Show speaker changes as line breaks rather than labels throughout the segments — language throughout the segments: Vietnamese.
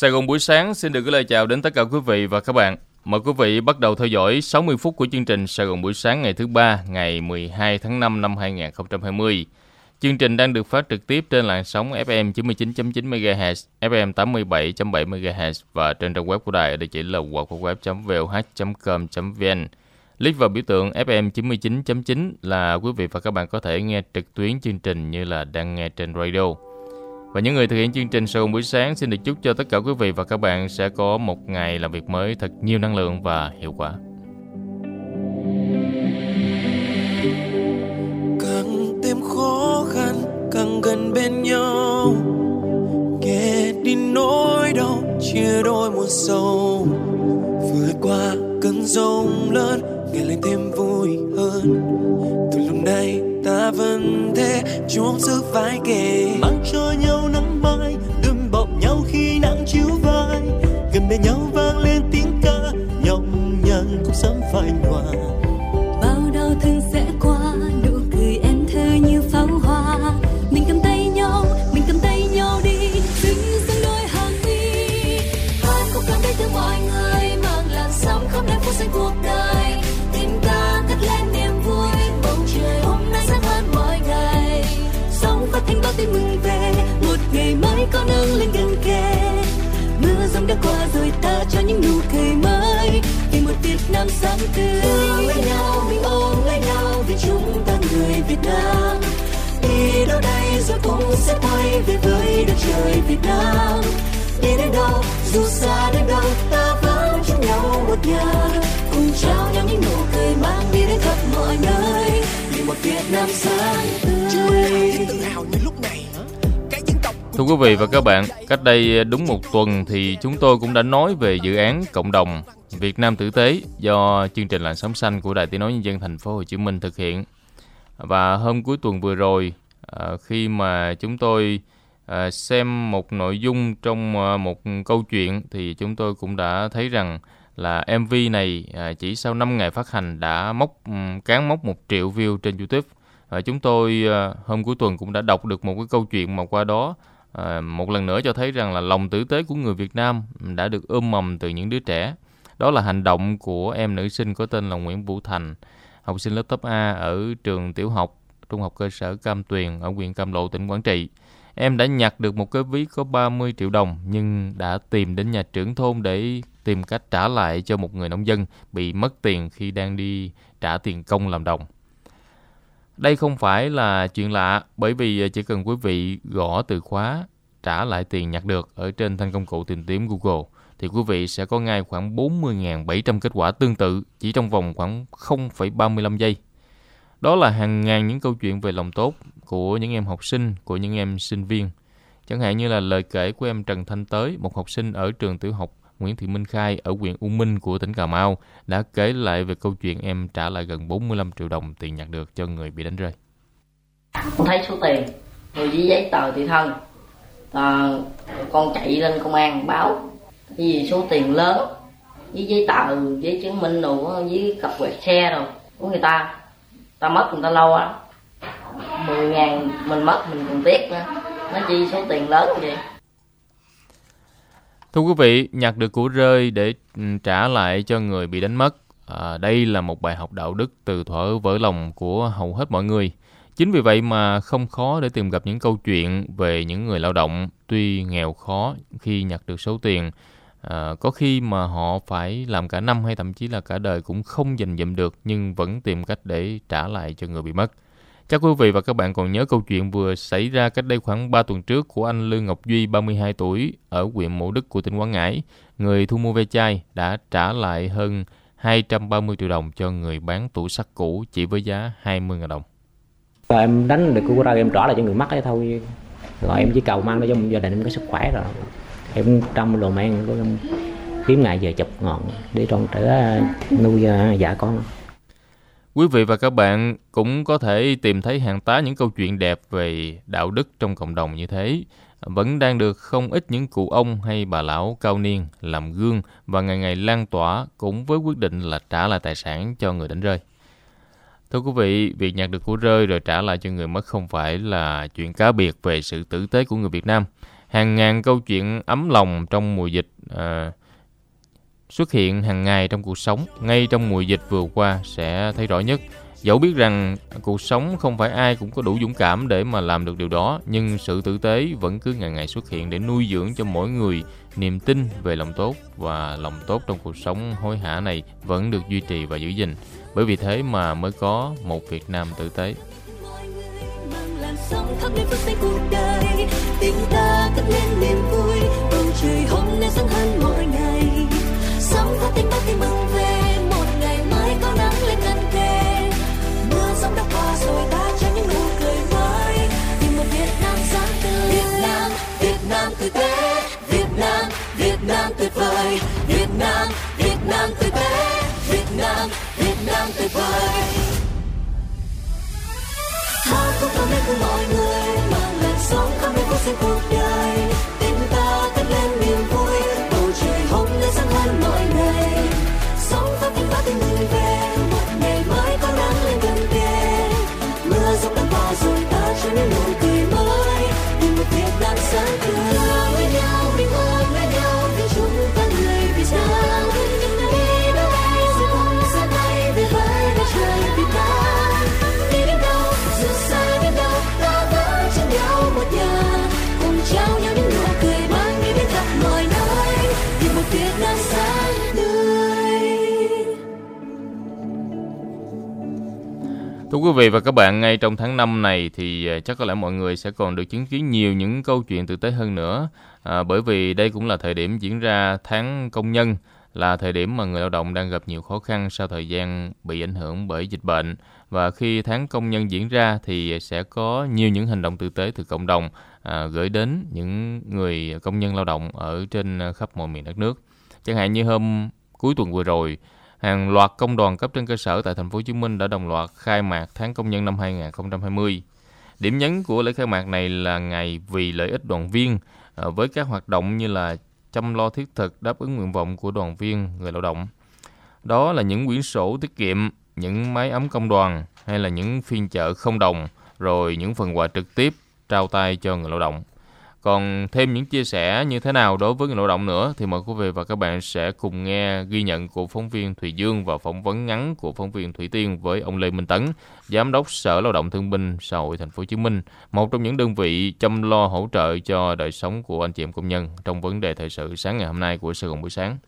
Sài Gòn buổi sáng xin được gửi lời chào đến tất cả quý vị và các bạn. Mời quý vị bắt đầu theo dõi 60 phút của chương trình Sài Gòn buổi sáng ngày thứ ba, ngày 12 tháng 5 năm 2020. Chương trình đang được phát trực tiếp trên làn sóng FM 99.9 MHz, FM 87.7 MHz và trên trang web của đài ở địa chỉ là www.voh.com.vn. Click vào biểu tượng FM 99.9 là quý vị và các bạn có thể nghe trực tuyến chương trình như là đang nghe trên radio. Và những người thực hiện chương trình sau buổi sáng xin được chúc cho tất cả quý vị và các bạn sẽ có một ngày làm việc mới thật nhiều năng lượng và hiệu quả.
Càng thêm khó khăn, càng gần bên nhau. Kể đi nỗi đau, chia đôi một sầu. Vượt qua cơn giông lớn, ngày lên thêm vui hơn. Từ lúc này ta vẫn thế chuông sức vai kề.
Mang cho nhau nắng mai đùm bọc nhau khi nắng chiếu vai. Gần bên nhau vang lên tiếng ca, nhọc nhằn cũng sớm phai nhòa.
Có nắng lên gần kề. Mưa giông đã qua rồi ta cho những nụ cười mới. Vì một Việt Nam sáng tươi. Ôm lấy nhau mình ôm lấy nhau vì chúng ta người Việt Nam. Đi đâu đây rồi cũng sẽ quay về với đất trời Việt Nam. Đi đến đâu dù xa đến đâu ta vẫn chung nhau một nhà. Cùng trao nhau những nụ cười mang đi đến khắp mọi nơi. Vì một Việt Nam sáng tươi.
Thưa quý vị và các bạn, cách đây đúng một tuần thì chúng tôi cũng đã nói về dự án cộng đồng Việt Nam tử tế do chương trình làn sóng xanh của Đài Tiếng nói nhân dân thành phố Hồ Chí Minh thực hiện. Và hôm cuối tuần vừa rồi à, khi mà chúng tôi à, xem một nội dung trong à, một câu chuyện thì chúng tôi cũng đã thấy rằng là MV này chỉ sau 5 ngày phát hành đã móc ừ, cán mốc 1 triệu view trên YouTube. Và chúng tôi hôm cuối tuần cũng đã đọc được một cái câu chuyện mà qua đó à, một lần nữa cho thấy rằng là lòng tử tế của người Việt Nam đã được ươm mầm từ những đứa trẻ. Đó là hành động của em nữ sinh có tên là Nguyễn Vũ Thành, học sinh lớp top A ở trường tiểu học trung học cơ sở Cam Tuyền ở huyện Cam Lộ, tỉnh Quảng Trị. Em đã nhặt được một cái ví có 30 triệu đồng nhưng đã tìm đến nhà trưởng thôn để tìm cách trả lại cho một người nông dân bị mất tiền khi đang đi trả tiền công làm đồng. Đây không phải là chuyện lạ bởi vì chỉ cần quý vị gõ từ khóa trả lại tiền nhặt được ở trên thanh công cụ tìm kiếm Google thì quý vị sẽ có ngay khoảng 40.700 kết quả tương tự chỉ trong vòng khoảng 0,35 giây. Đó là hàng ngàn những câu chuyện về lòng tốt của những em học sinh, của những em sinh viên. Chẳng hạn như là lời kể của em Trần Thanh Tới, một học sinh ở trường tiểu học Nguyễn Thị Minh Khai ở huyện U Minh của tỉnh Cà Mau đã kể lại về câu chuyện em trả lại gần 45 triệu đồng tiền nhặt được cho người bị đánh rơi.
con thấy số tiền rồi với giấy tờ tùy thân. À, con chạy lên công an báo. Cái gì số tiền lớn với giấy tờ giấy chứng minh đồ với cặp quẹt xe rồi của người ta. Ta mất người ta lâu á. mười ngàn mình mất mình còn tiếc nữa. Nó chi số tiền lớn vậy?
Thưa quý vị, nhặt được của rơi để ừ, trả lại cho người bị đánh mất. À, đây là một bài học đạo đức từ thuở vỡ lòng của hầu hết mọi người. Chính vì vậy mà không khó để tìm gặp những câu chuyện về những người lao động tuy nghèo khó khi nhặt được số tiền. À, có khi mà họ phải làm cả năm hay thậm chí là cả đời cũng không dành dụm được nhưng vẫn tìm cách để trả lại cho người bị mất. Chắc quý vị và các bạn còn nhớ câu chuyện vừa xảy ra cách đây khoảng 3 tuần trước của anh Lương Ngọc Duy, 32 tuổi, ở huyện Mộ Đức của tỉnh Quảng Ngãi. Người thu mua ve chai đã trả lại hơn 230 triệu đồng cho người bán tủ sắt cũ chỉ với giá 20.000 đồng.
Rồi em đánh được cô ra em trả lại cho người mắc ấy thôi rồi em chỉ cầu mang nó cho gia đình em có sức khỏe rồi em trong đồ mang của em kiếm ngày về chụp ngọn để tròn trở nuôi à, dạ con
Quý vị và các bạn cũng có thể tìm thấy hàng tá những câu chuyện đẹp về đạo đức trong cộng đồng như thế. Vẫn đang được không ít những cụ ông hay bà lão cao niên làm gương và ngày ngày lan tỏa cũng với quyết định là trả lại tài sản cho người đánh rơi. Thưa quý vị, việc nhặt được của rơi rồi trả lại cho người mất không phải là chuyện cá biệt về sự tử tế của người Việt Nam. Hàng ngàn câu chuyện ấm lòng trong mùa dịch à, xuất hiện hàng ngày trong cuộc sống. Ngay trong mùa dịch vừa qua sẽ thấy rõ nhất. Dẫu biết rằng cuộc sống không phải ai cũng có đủ dũng cảm để mà làm được điều đó, nhưng sự tử tế vẫn cứ ngày ngày xuất hiện để nuôi dưỡng cho mỗi người niềm tin về lòng tốt và lòng tốt trong cuộc sống hối hả này vẫn được duy trì và giữ gìn. Bởi vì thế mà mới có một Việt Nam tử tế.
sóng phút giây cuộc đời tình ta cất lên niềm vui bầu trời hôm nay sáng hơn mọi người mang lên sóng khắp nơi phố xanh cuộc đời
quý vị và các bạn, ngay trong tháng 5 này thì à, chắc có lẽ mọi người sẽ còn được chứng kiến nhiều những câu chuyện tử tế hơn nữa. À, bởi vì đây cũng là thời điểm diễn ra tháng công nhân, là thời điểm mà người lao động đang gặp nhiều khó khăn sau thời gian bị ảnh hưởng bởi dịch bệnh. Và khi tháng công nhân diễn ra thì sẽ có nhiều những hành động tử tế từ cộng đồng à, gửi đến những người công nhân lao động ở trên à, khắp mọi miền đất nước. Chẳng hạn như hôm cuối tuần vừa rồi, hàng loạt công đoàn cấp trên cơ sở tại thành phố Hồ Chí Minh đã đồng loạt khai mạc tháng công nhân năm 2020. Điểm nhấn của lễ khai mạc này là ngày vì lợi ích đoàn viên ờ, với các hoạt động như là chăm lo thiết thực đáp ứng nguyện vọng của đoàn viên người lao động. Đó là những quyển sổ tiết kiệm, những máy ấm công đoàn hay là những phiên chợ không đồng, rồi những phần quà trực tiếp trao tay cho người lao động. Còn thêm những chia sẻ như thế nào đối với người lao động nữa thì mời quý vị và các bạn sẽ cùng nghe ghi nhận của phóng viên Thùy Dương và phỏng vấn ngắn của phóng viên Thủy Tiên với ông Lê Minh Tấn, Giám đốc Sở Lao động Thương binh Xã hội Thành phố Hồ Chí Minh, một trong những đơn vị chăm lo hỗ trợ cho đời sống của anh chị em công nhân trong vấn đề thời sự sáng ngày hôm nay của Sài Gòn buổi sáng.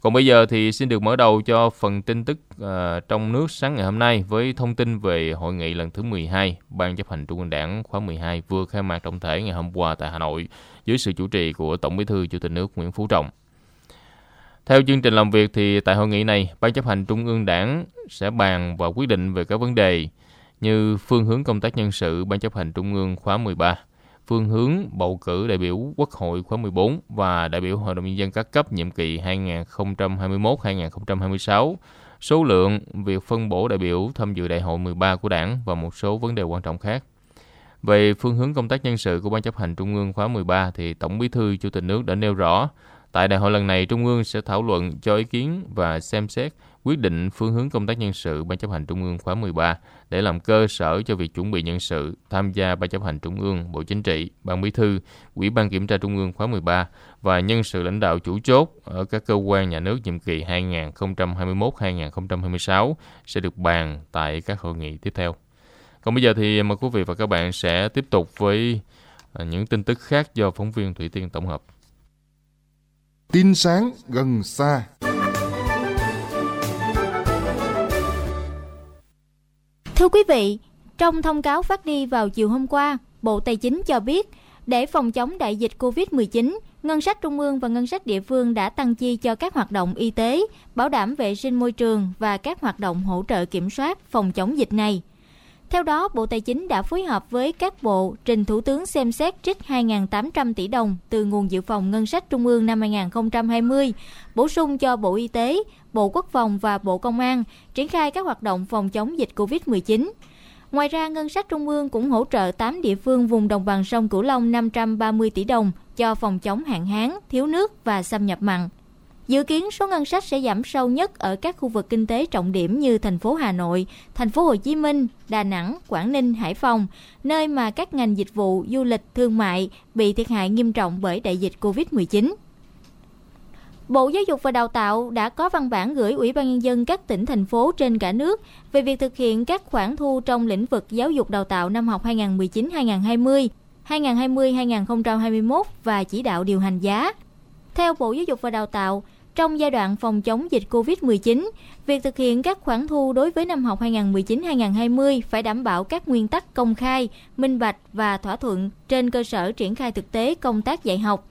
Còn bây giờ thì xin được mở đầu cho phần tin tức ờ, trong nước sáng ngày hôm nay với thông tin về hội nghị lần thứ 12 Ban chấp hành Trung ương Đảng khóa 12 vừa khai mạc trọng thể ngày hôm qua tại Hà Nội dưới sự chủ trì của Tổng Bí thư Chủ tịch nước Nguyễn Phú Trọng. Theo chương trình làm việc thì tại hội nghị này, Ban chấp hành Trung ương Đảng sẽ bàn và quyết định về các vấn đề như phương hướng công tác nhân sự Ban chấp hành Trung ương khóa 13, phương hướng bầu cử đại biểu Quốc hội khóa 14 và đại biểu Hội đồng Nhân dân các cấp nhiệm kỳ 2021-2026, số lượng, việc phân bổ đại biểu tham dự đại hội 13 của đảng và một số vấn đề quan trọng khác. Về phương hướng công tác nhân sự của Ban chấp hành Trung ương khóa 13 thì Tổng Bí thư Chủ tịch nước đã nêu rõ, tại đại hội lần này Trung ương sẽ thảo luận cho ý kiến và xem xét quyết định phương hướng công tác nhân sự Ban chấp hành Trung ương khóa 13 để làm cơ sở cho việc chuẩn bị nhân sự tham gia Ban chấp hành Trung ương, Bộ Chính trị, Ban Bí thư, Ủy ban Kiểm tra Trung ương khóa 13 và nhân sự lãnh đạo chủ chốt ở các cơ quan nhà nước nhiệm kỳ 2021-2026 sẽ được bàn tại các hội nghị tiếp theo. Còn bây giờ thì mời quý vị và các bạn sẽ tiếp tục với à, những tin tức khác do phóng viên Thủy Tiên tổng hợp.
Tin sáng gần xa.
Thưa quý vị, trong thông cáo phát đi vào chiều hôm qua, Bộ Tài chính cho biết, để phòng chống đại dịch COVID-19, ngân sách trung ương và ngân sách địa phương đã tăng chi cho các hoạt động y tế, bảo đảm vệ sinh môi trường và các hoạt động hỗ trợ kiểm soát phòng chống dịch này. Theo đó, Bộ Tài chính đã phối hợp với các bộ trình Thủ tướng xem xét trích 2.800 tỷ đồng từ nguồn dự phòng ngân sách trung ương năm 2020, bổ sung cho Bộ Y tế, Bộ Quốc phòng và Bộ Công an triển khai các hoạt động phòng chống dịch COVID-19. Ngoài ra, ngân sách trung ương cũng hỗ trợ 8 địa phương vùng đồng bằng sông Cửu Long 530 tỷ đồng cho phòng chống hạn hán, thiếu nước và xâm nhập mặn. Dự kiến số ngân sách sẽ giảm sâu nhất ở các khu vực kinh tế trọng điểm như thành phố Hà Nội, thành phố Hồ Chí Minh, Đà Nẵng, Quảng Ninh, Hải Phòng, nơi mà các ngành dịch vụ, du lịch, thương mại bị thiệt hại nghiêm trọng bởi đại dịch Covid-19. Bộ Giáo dục và Đào tạo đã có văn bản gửi Ủy ban Nhân dân các tỉnh, thành phố trên cả nước về việc thực hiện các khoản thu trong lĩnh vực giáo dục đào tạo năm học 2019-2020, 2020-2021 và chỉ đạo điều hành giá. Theo Bộ Giáo dục và Đào tạo, trong giai đoạn phòng chống dịch COVID-19, việc thực hiện các khoản thu đối với năm học 2019-2020 phải đảm bảo các nguyên tắc công khai, minh bạch và thỏa thuận trên cơ sở triển khai thực tế công tác dạy học.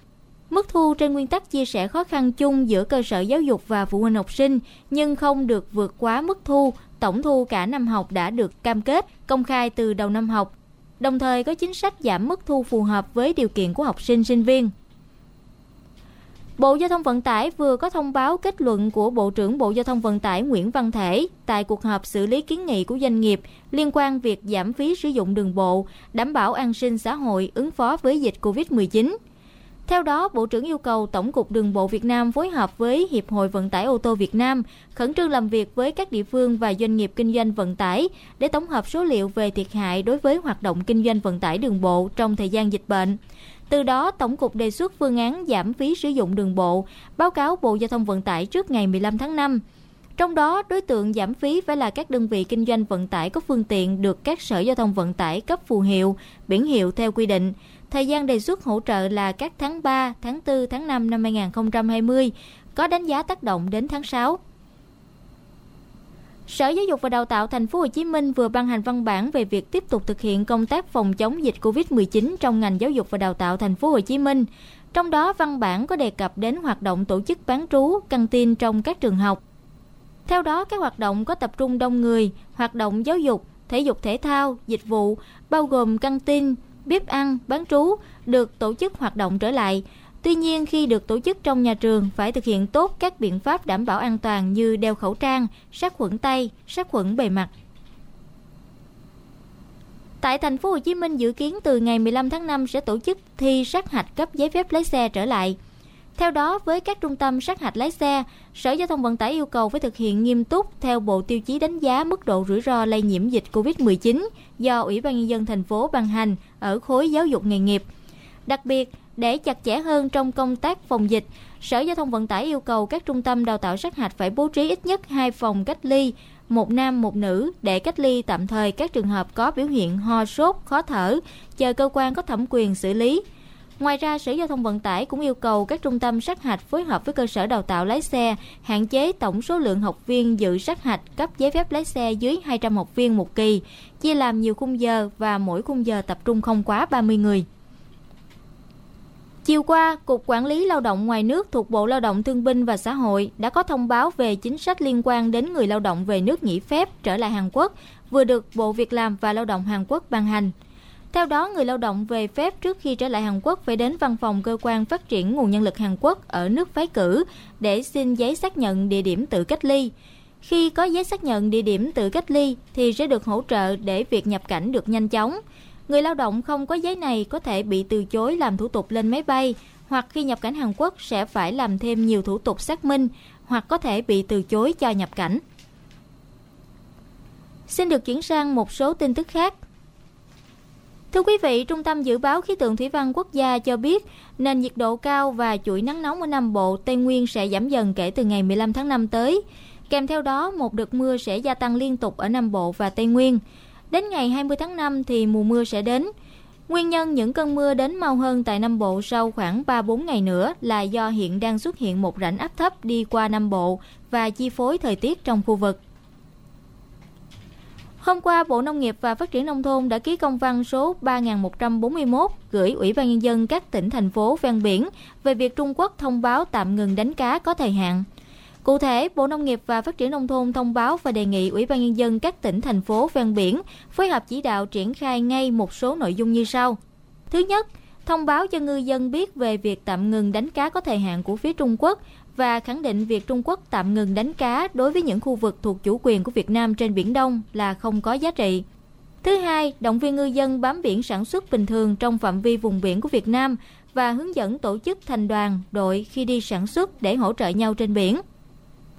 Mức thu trên nguyên tắc chia sẻ khó khăn chung giữa cơ sở giáo dục và phụ huynh học sinh nhưng không được vượt quá mức thu tổng thu cả năm học đã được cam kết công khai từ đầu năm học. Đồng thời có chính sách giảm mức thu phù hợp với điều kiện của học sinh sinh viên. Bộ Giao thông Vận tải vừa có thông báo kết luận của Bộ trưởng Bộ Giao thông Vận tải Nguyễn Văn Thể tại cuộc họp xử lý kiến nghị của doanh nghiệp liên quan việc giảm phí sử dụng đường bộ, đảm bảo an sinh xã hội ứng phó với dịch COVID-19. Theo đó, Bộ trưởng yêu cầu Tổng cục Đường bộ Việt Nam phối hợp với Hiệp hội Vận tải ô tô Việt Nam khẩn trương làm việc với các địa phương và doanh nghiệp kinh doanh vận tải để tổng hợp số liệu về thiệt hại đối với hoạt động kinh doanh vận tải đường bộ trong thời gian dịch bệnh. Từ đó, Tổng cục đề xuất phương án giảm phí sử dụng đường bộ, báo cáo Bộ Giao thông Vận tải trước ngày 15 tháng 5. Trong đó, đối tượng giảm phí phải là các đơn vị kinh doanh vận tải có phương tiện được các sở giao thông vận tải cấp phù hiệu, biển hiệu theo quy định. Thời gian đề xuất hỗ trợ là các tháng 3, tháng 4, tháng 5 năm 2020, có đánh giá tác động đến tháng 6. Sở Giáo dục và Đào tạo Thành phố Hồ Chí Minh vừa ban hành văn bản về việc tiếp tục thực hiện công tác phòng chống dịch Covid-19 trong ngành giáo dục và đào tạo Thành phố Hồ Chí Minh. Trong đó, văn bản có đề cập đến hoạt động tổ chức bán trú, căng tin trong các trường học. Theo đó, các hoạt động có tập trung đông người, hoạt động giáo dục, thể dục thể thao, dịch vụ, bao gồm căng tin, bếp ăn, bán trú, được tổ chức hoạt động trở lại. Tuy nhiên, khi được tổ chức trong nhà trường, phải thực hiện tốt các biện pháp đảm bảo an toàn như đeo khẩu trang, sát khuẩn tay, sát khuẩn bề mặt. Tại thành phố Hồ Chí Minh dự kiến từ ngày 15 tháng 5 sẽ tổ chức thi sát hạch cấp giấy phép lái xe trở lại. Theo đó, với các trung tâm sát hạch lái xe, Sở Giao thông Vận tải yêu cầu phải thực hiện nghiêm túc theo bộ tiêu chí đánh giá mức độ rủi ro lây nhiễm dịch COVID-19 do Ủy ban nhân dân thành phố ban hành ở khối giáo dục nghề nghiệp. Đặc biệt, để chặt chẽ hơn trong công tác phòng dịch, Sở Giao thông Vận tải yêu cầu các trung tâm đào tạo sát hạch phải bố trí ít nhất hai phòng cách ly, một nam một nữ để cách ly tạm thời các trường hợp có biểu hiện ho sốt, khó thở, chờ cơ quan có thẩm quyền xử lý. Ngoài ra, Sở Giao thông Vận tải cũng yêu cầu các trung tâm sát hạch phối hợp với cơ sở đào tạo lái xe, hạn chế tổng số lượng học viên dự sát hạch cấp giấy phép lái xe dưới 200 học viên một kỳ, chia làm nhiều khung giờ và mỗi khung giờ tập trung không quá 30 người. Chiều qua, Cục Quản lý Lao động ngoài nước thuộc Bộ Lao động Thương binh và Xã hội đã có thông báo về chính sách liên quan đến người lao động về nước nghỉ phép trở lại Hàn Quốc, vừa được Bộ Việc làm và Lao động Hàn Quốc ban hành. Theo đó, người lao động về phép trước khi trở lại Hàn Quốc phải đến văn phòng cơ quan phát triển nguồn nhân lực Hàn Quốc ở nước phái cử để xin giấy xác nhận địa điểm tự cách ly. Khi có giấy xác nhận địa điểm tự cách ly thì sẽ được hỗ trợ để việc nhập cảnh được nhanh chóng. Người lao động không có giấy này có thể bị từ chối làm thủ tục lên máy bay hoặc khi nhập cảnh Hàn Quốc sẽ phải làm thêm nhiều thủ tục xác minh hoặc có thể bị từ chối cho nhập cảnh. Xin được chuyển sang một số tin tức khác. Thưa quý vị, Trung tâm Dự báo Khí tượng Thủy văn Quốc gia cho biết nền nhiệt độ cao và chuỗi nắng nóng ở Nam Bộ, Tây Nguyên sẽ giảm dần kể từ ngày 15 tháng 5 tới. Kèm theo đó, một đợt mưa sẽ gia tăng liên tục ở Nam Bộ và Tây Nguyên. Đến ngày 20 tháng 5 thì mùa mưa sẽ đến. Nguyên nhân những cơn mưa đến mau hơn tại Nam Bộ sau khoảng 3-4 ngày nữa là do hiện đang xuất hiện một rãnh áp thấp đi qua Nam Bộ và chi phối thời tiết trong khu vực. Hôm qua, Bộ Nông nghiệp và Phát triển Nông thôn đã ký công văn số 3141 gửi Ủy ban Nhân dân các tỉnh, thành phố ven biển về việc Trung Quốc thông báo tạm ngừng đánh cá có thời hạn. Cụ thể, Bộ Nông nghiệp và Phát triển Nông thôn thông báo và đề nghị Ủy ban Nhân dân các tỉnh, thành phố ven biển phối hợp chỉ đạo triển khai ngay một số nội dung như sau. Thứ nhất, thông báo cho ngư dân biết về việc tạm ngừng đánh cá có thời hạn của phía Trung Quốc và khẳng định việc Trung Quốc tạm ngừng đánh cá đối với những khu vực thuộc chủ quyền của Việt Nam trên Biển Đông là không có giá trị. Thứ hai, động viên ngư dân bám biển sản xuất bình thường trong phạm vi vùng biển của Việt Nam và hướng dẫn tổ chức thành đoàn, đội khi đi sản xuất để hỗ trợ nhau trên biển.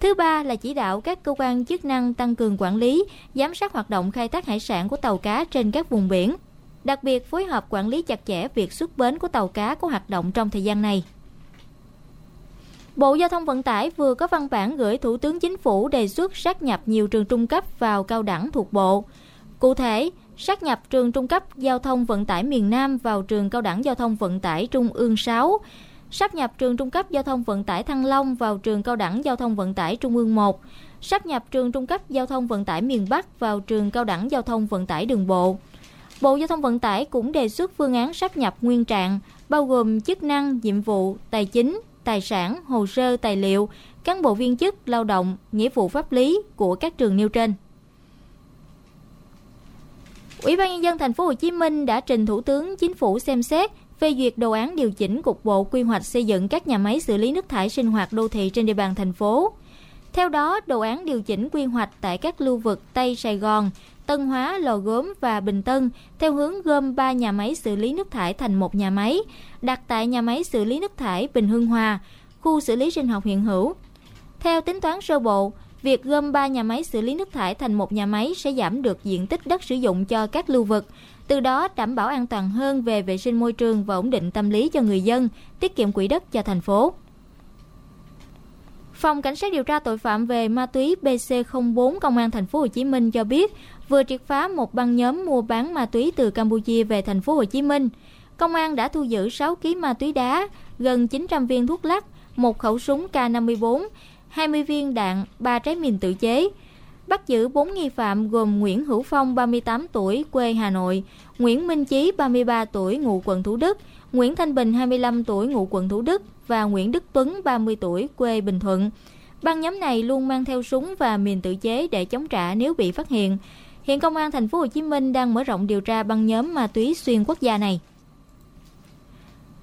Thứ ba là chỉ đạo các cơ quan chức năng tăng cường quản lý, giám sát hoạt động khai thác hải sản của tàu cá trên các vùng biển. Đặc biệt phối hợp quản lý chặt chẽ việc xuất bến của tàu cá có hoạt động trong thời gian này. Bộ Giao thông Vận tải vừa có văn bản gửi Thủ tướng Chính phủ đề xuất sát nhập nhiều trường trung cấp vào cao đẳng thuộc bộ. Cụ thể, sát nhập trường trung cấp giao thông vận tải miền Nam vào trường cao đẳng giao thông vận tải Trung ương 6, sắp nhập trường trung cấp giao thông vận tải Thăng Long vào trường cao đẳng giao thông vận tải Trung ương 1, sắp nhập trường trung cấp giao thông vận tải miền Bắc vào trường cao đẳng giao thông vận tải đường bộ. Bộ Giao thông Vận tải cũng đề xuất phương án sắp nhập nguyên trạng, bao gồm chức năng, nhiệm vụ, tài chính, tài sản, hồ sơ, tài liệu, cán bộ viên chức, lao động, nghĩa vụ pháp lý của các trường nêu trên. Ủy ban nhân dân thành phố Hồ Chí Minh đã trình Thủ tướng Chính phủ xem xét phê duyệt đồ án điều chỉnh cục bộ quy hoạch xây dựng các nhà máy xử lý nước thải sinh hoạt đô thị trên địa bàn thành phố. Theo đó, đồ án điều chỉnh quy hoạch tại các lưu vực Tây Sài Gòn, Tân Hóa, Lò Gốm và Bình Tân theo hướng gom 3 nhà máy xử lý nước thải thành một nhà máy, đặt tại nhà máy xử lý nước thải Bình Hưng Hòa, khu xử lý sinh học hiện hữu. Theo tính toán sơ bộ, việc gom 3 nhà máy xử lý nước thải thành một nhà máy sẽ giảm được diện tích đất sử dụng cho các lưu vực, từ đó đảm bảo an toàn hơn về vệ sinh môi trường và ổn định tâm lý cho người dân, tiết kiệm quỹ đất cho thành phố. Phòng Cảnh sát điều tra tội phạm về ma túy BC04 Công an thành phố Hồ Chí Minh cho biết vừa triệt phá một băng nhóm mua bán ma túy từ Campuchia về thành phố Hồ Chí Minh. Công an đã thu giữ 6 kg ma túy đá, gần 900 viên thuốc lắc, một khẩu súng K54, 20 viên đạn, 3 trái mìn tự chế. Bắt giữ 4 nghi phạm gồm Nguyễn Hữu Phong 38 tuổi quê Hà Nội, Nguyễn Minh Chí 33 tuổi ngụ quận Thủ Đức, Nguyễn Thanh Bình 25 tuổi ngụ quận Thủ Đức và Nguyễn Đức Tuấn 30 tuổi quê Bình Thuận. Băng nhóm này luôn mang theo súng và mìn tự chế để chống trả nếu bị phát hiện. Hiện công an thành phố Hồ Chí Minh đang mở rộng điều tra băng nhóm ma túy xuyên quốc gia này.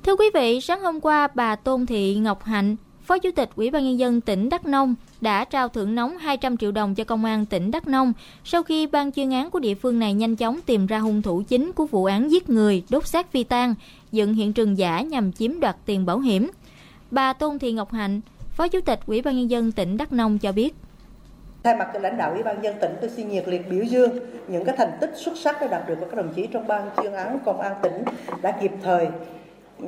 Thưa quý vị, sáng hôm qua bà Tôn Thị Ngọc Hạnh, Phó Chủ tịch Ủy ban nhân dân tỉnh Đắk Nông đã trao thưởng nóng 200 triệu đồng cho công an tỉnh Đắk Nông sau khi ban chuyên án của địa phương này nhanh chóng tìm ra hung thủ chính của vụ án giết người, đốt xác phi tang, dựng hiện trường giả nhằm chiếm đoạt tiền bảo hiểm. Bà Tôn Thị Ngọc Hạnh, Phó Chủ tịch Ủy ban nhân dân tỉnh Đắk Nông cho biết.
Thay mặt cho lãnh đạo Ủy ban dân tỉnh, tôi xin nhiệt liệt biểu dương những cái thành tích xuất sắc đã đạt được của các đồng chí trong ban chuyên án công an tỉnh đã kịp thời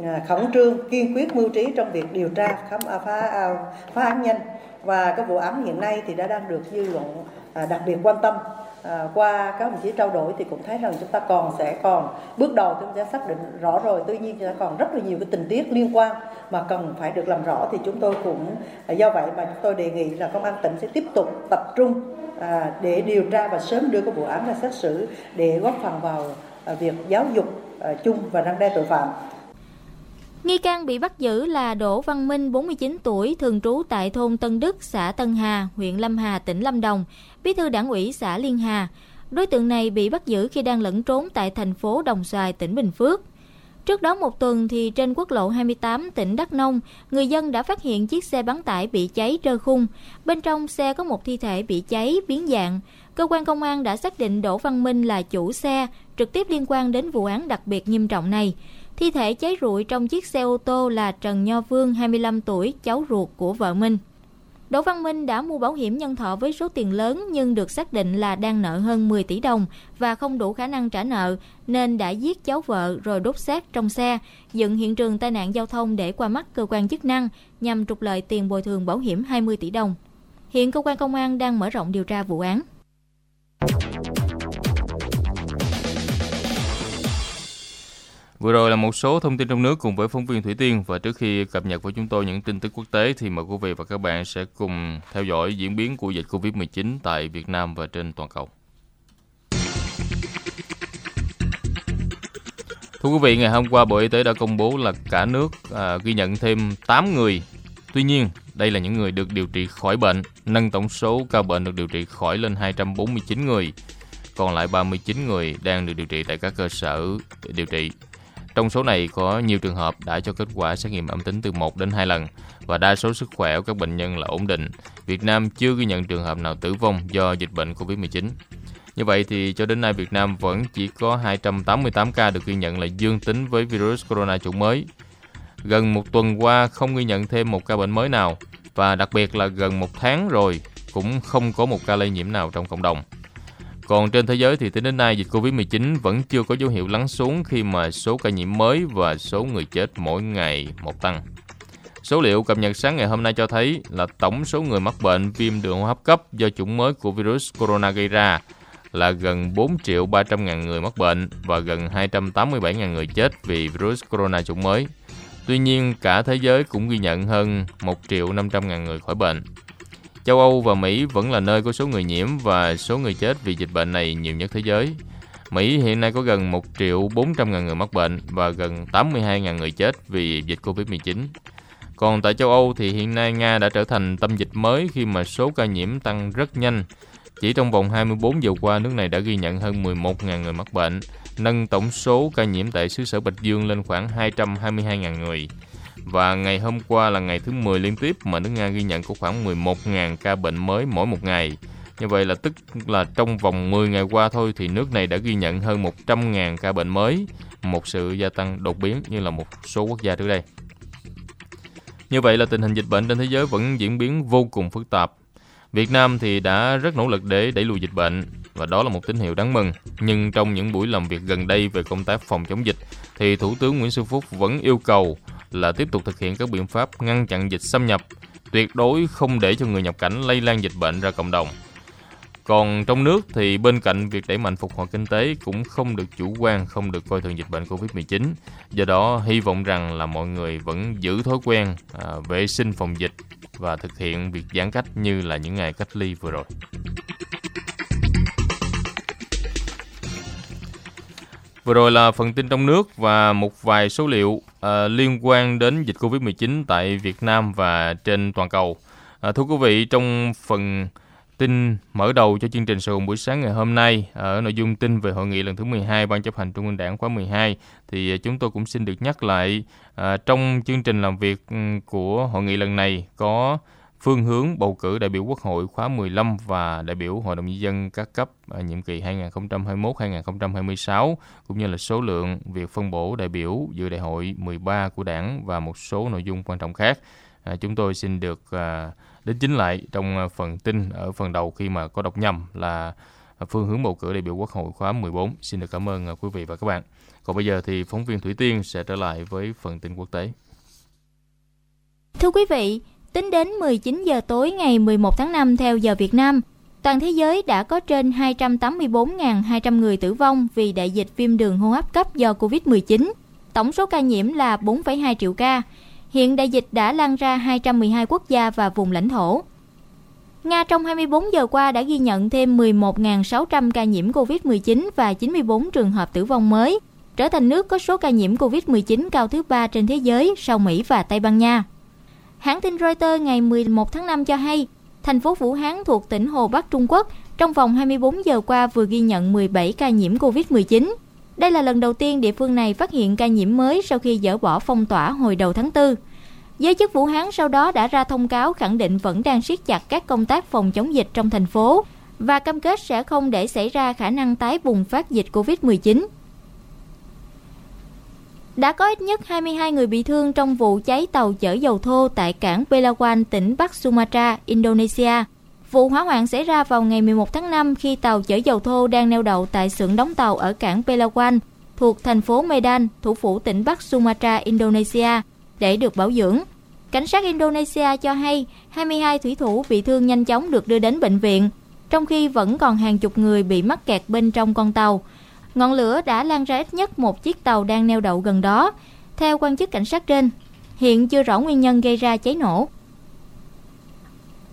À, khẩn trương kiên quyết mưu trí trong việc điều tra khám phá à, phá án nhanh. Và cái vụ án hiện nay thì đã đang được dư luận à, đặc biệt quan tâm. À, qua các đồng chí trao đổi thì cũng thấy rằng chúng ta còn sẽ còn bước đầu chúng ta xác định rõ rồi. Tuy nhiên chúng ta còn rất là nhiều cái tình tiết liên quan mà cần phải được làm rõ thì chúng tôi cũng do vậy mà chúng tôi đề nghị là công an tỉnh sẽ tiếp tục tập trung à, để điều tra và sớm đưa cái vụ án ra xét xử để góp phần vào à, việc giáo dục à, chung và răn đe tội phạm.
Nghi can bị bắt giữ là Đỗ Văn Minh, 49 tuổi, thường trú tại thôn Tân Đức, xã Tân Hà, huyện Lâm Hà, tỉnh Lâm Đồng, bí thư đảng ủy xã Liên Hà. Đối tượng này bị bắt giữ khi đang lẫn trốn tại thành phố Đồng Xoài, tỉnh Bình Phước. Trước đó một tuần thì trên quốc lộ 28 tỉnh Đắk Nông, người dân đã phát hiện chiếc xe bán tải bị cháy trơ khung. Bên trong xe có một thi thể bị cháy biến dạng. Cơ quan công an đã xác định Đỗ Văn Minh là chủ xe, trực tiếp liên quan đến vụ án đặc biệt nghiêm trọng này. Thi thể cháy rụi trong chiếc xe ô tô là Trần Nho Vương, 25 tuổi, cháu ruột của vợ Minh. Đỗ Văn Minh đã mua bảo hiểm nhân thọ với số tiền lớn nhưng được xác định là đang nợ hơn 10 tỷ đồng và không đủ khả năng trả nợ nên đã giết cháu vợ rồi đốt xác trong xe, dựng hiện trường tai nạn giao thông để qua mắt cơ quan chức năng nhằm trục lợi tiền bồi thường bảo hiểm 20 tỷ đồng. Hiện cơ quan công an đang mở rộng điều tra vụ án.
Vừa rồi là một số thông tin trong nước cùng với phóng viên Thủy Tiên và trước khi cập nhật với chúng tôi những tin tức quốc tế thì mời quý vị và các bạn sẽ cùng theo dõi diễn biến của dịch Covid-19 tại Việt Nam và trên toàn cầu. Thưa quý vị, ngày hôm qua Bộ Y tế đã công bố là cả nước à, ghi nhận thêm 8 người. Tuy nhiên, đây là những người được điều trị khỏi bệnh, nâng tổng số ca bệnh được điều trị khỏi lên 249 người. Còn lại 39 người đang được điều trị tại các cơ sở điều trị trong số này có nhiều trường hợp đã cho kết quả xét nghiệm âm tính từ 1 đến 2 lần và đa số sức khỏe của các bệnh nhân là ổn định. Việt Nam chưa ghi nhận trường hợp nào tử vong do dịch bệnh COVID-19. Như vậy thì cho đến nay Việt Nam vẫn chỉ có 288 ca được ghi nhận là dương tính với virus corona chủng mới. Gần một tuần qua không ghi nhận thêm một ca bệnh mới nào và đặc biệt là gần một tháng rồi cũng không có một ca lây nhiễm nào trong cộng đồng. Còn trên thế giới thì tính đến nay dịch Covid-19 vẫn chưa có dấu hiệu lắng xuống khi mà số ca nhiễm mới và số người chết mỗi ngày một tăng. Số liệu cập nhật sáng ngày hôm nay cho thấy là tổng số người mắc bệnh viêm đường hô hấp cấp do chủng mới của virus corona gây ra là gần 4 triệu 300 ngàn người mắc bệnh và gần 287 ngàn người chết vì virus corona chủng mới. Tuy nhiên, cả thế giới cũng ghi nhận hơn 1 triệu 500 ngàn người khỏi bệnh. Châu Âu và Mỹ vẫn là nơi có số người nhiễm và số người chết vì dịch bệnh này nhiều nhất thế giới. Mỹ hiện nay có gần 1 triệu 400 ngàn người mắc bệnh và gần 82 ngàn người chết vì dịch Covid-19. Còn tại châu Âu thì hiện nay Nga đã trở thành tâm dịch mới khi mà số ca nhiễm tăng rất nhanh. Chỉ trong vòng 24 giờ qua, nước này đã ghi nhận hơn 11.000 người mắc bệnh, nâng tổng số ca nhiễm tại xứ sở Bạch Dương lên khoảng 222.000 người. Và ngày hôm qua là ngày thứ 10 liên tiếp mà nước Nga ghi nhận có khoảng 11.000 ca bệnh mới mỗi một ngày. Như vậy là tức là trong vòng 10 ngày qua thôi thì nước này đã ghi nhận hơn 100.000 ca bệnh mới, một sự gia tăng đột biến như là một số quốc gia trước đây. Như vậy là tình hình dịch bệnh trên thế giới vẫn diễn biến vô cùng phức tạp. Việt Nam thì đã rất nỗ lực để đẩy lùi dịch bệnh và đó là một tín hiệu đáng mừng. Nhưng trong những buổi làm việc gần đây về công tác phòng chống dịch thì Thủ tướng Nguyễn Xuân Phúc vẫn yêu cầu là tiếp tục thực hiện các biện pháp ngăn chặn dịch xâm nhập, tuyệt đối không để cho người nhập cảnh lây lan dịch bệnh ra cộng đồng. Còn trong nước thì bên cạnh việc đẩy mạnh phục hồi kinh tế cũng không được chủ quan, không được coi thường dịch bệnh Covid-19. Do đó, hy vọng rằng là mọi người vẫn giữ thói quen à, vệ sinh phòng dịch và thực hiện việc giãn cách như là những ngày cách ly vừa rồi. Vừa rồi là phần tin trong nước và một vài số liệu uh, liên quan đến dịch Covid-19 tại Việt Nam và trên toàn cầu. Uh, thưa quý vị, trong phần tin mở đầu cho chương trình sự buổi sáng ngày hôm nay ở nội dung tin về hội nghị lần thứ 12 Ban chấp hành Trung ương Đảng khóa 12 thì ờ, chúng tôi cũng xin được nhắc lại à, trong chương trình làm việc ừ, của hội nghị lần này có phương hướng bầu cử đại biểu Quốc hội khóa 15 và đại biểu Hội đồng nhân dân các cấp à, nhiệm kỳ 2021-2026 cũng như là số lượng việc phân bổ đại biểu dự đại hội 13 của Đảng và một số nội dung quan trọng khác. À, chúng tôi xin được à, đến chính lại trong ờ, phần tin ở phần đầu khi mà có đọc nhầm là phương hướng bầu cử đại biểu Quốc hội khóa 14. Xin được cảm ơn ờ, quý vị và các bạn. Còn bây giờ thì phóng viên Thủy Tiên sẽ trở lại với phần tin quốc tế.
Thưa quý vị, tính đến 19 giờ tối ngày 11 tháng 5 theo giờ Việt Nam, toàn thế giới đã có trên 284.200 người tử vong vì đại dịch viêm đường hô hấp cấp do Covid-19. Tổng số ca nhiễm là 4,2 triệu ca. Hiện đại dịch đã lan ra 212 quốc gia và vùng lãnh thổ. Nga trong 24 giờ qua đã ghi nhận thêm 11.600 ca nhiễm COVID-19 và 94 trường hợp tử vong mới, trở thành nước có số ca nhiễm COVID-19 cao thứ ba trên thế giới sau Mỹ và Tây Ban Nha. Hãng tin Reuters ngày 11 tháng 5 cho hay, thành phố Vũ Hán thuộc tỉnh Hồ Bắc Trung Quốc trong vòng 24 giờ qua vừa ghi nhận 17 ca nhiễm COVID-19. Đây là lần đầu tiên địa phương này phát hiện ca nhiễm mới sau khi dỡ bỏ phong tỏa hồi đầu tháng 4. Giới chức Vũ Hán sau đó đã ra thông cáo khẳng định vẫn đang siết chặt các công tác phòng chống dịch trong thành phố và cam kết sẽ không để xảy ra khả năng tái bùng phát dịch COVID-19. Đã có ít nhất 22 người bị thương trong vụ cháy tàu chở dầu thô tại cảng Pelawan, tỉnh Bắc Sumatra, Indonesia. Vụ hỏa hoạn xảy ra vào ngày 11 tháng 5 khi tàu chở dầu thô đang neo đậu tại xưởng đóng tàu ở cảng Pelawan thuộc thành phố Medan, thủ phủ tỉnh Bắc Sumatra, Indonesia, để được bảo dưỡng. Cảnh sát Indonesia cho hay 22 thủy thủ bị thương nhanh chóng được đưa đến bệnh viện, trong khi vẫn còn hàng chục người bị mắc kẹt bên trong con tàu. Ngọn lửa đã lan ra ít nhất một chiếc tàu đang neo đậu gần đó. Theo quan chức cảnh sát trên, hiện chưa rõ nguyên nhân gây ra cháy nổ.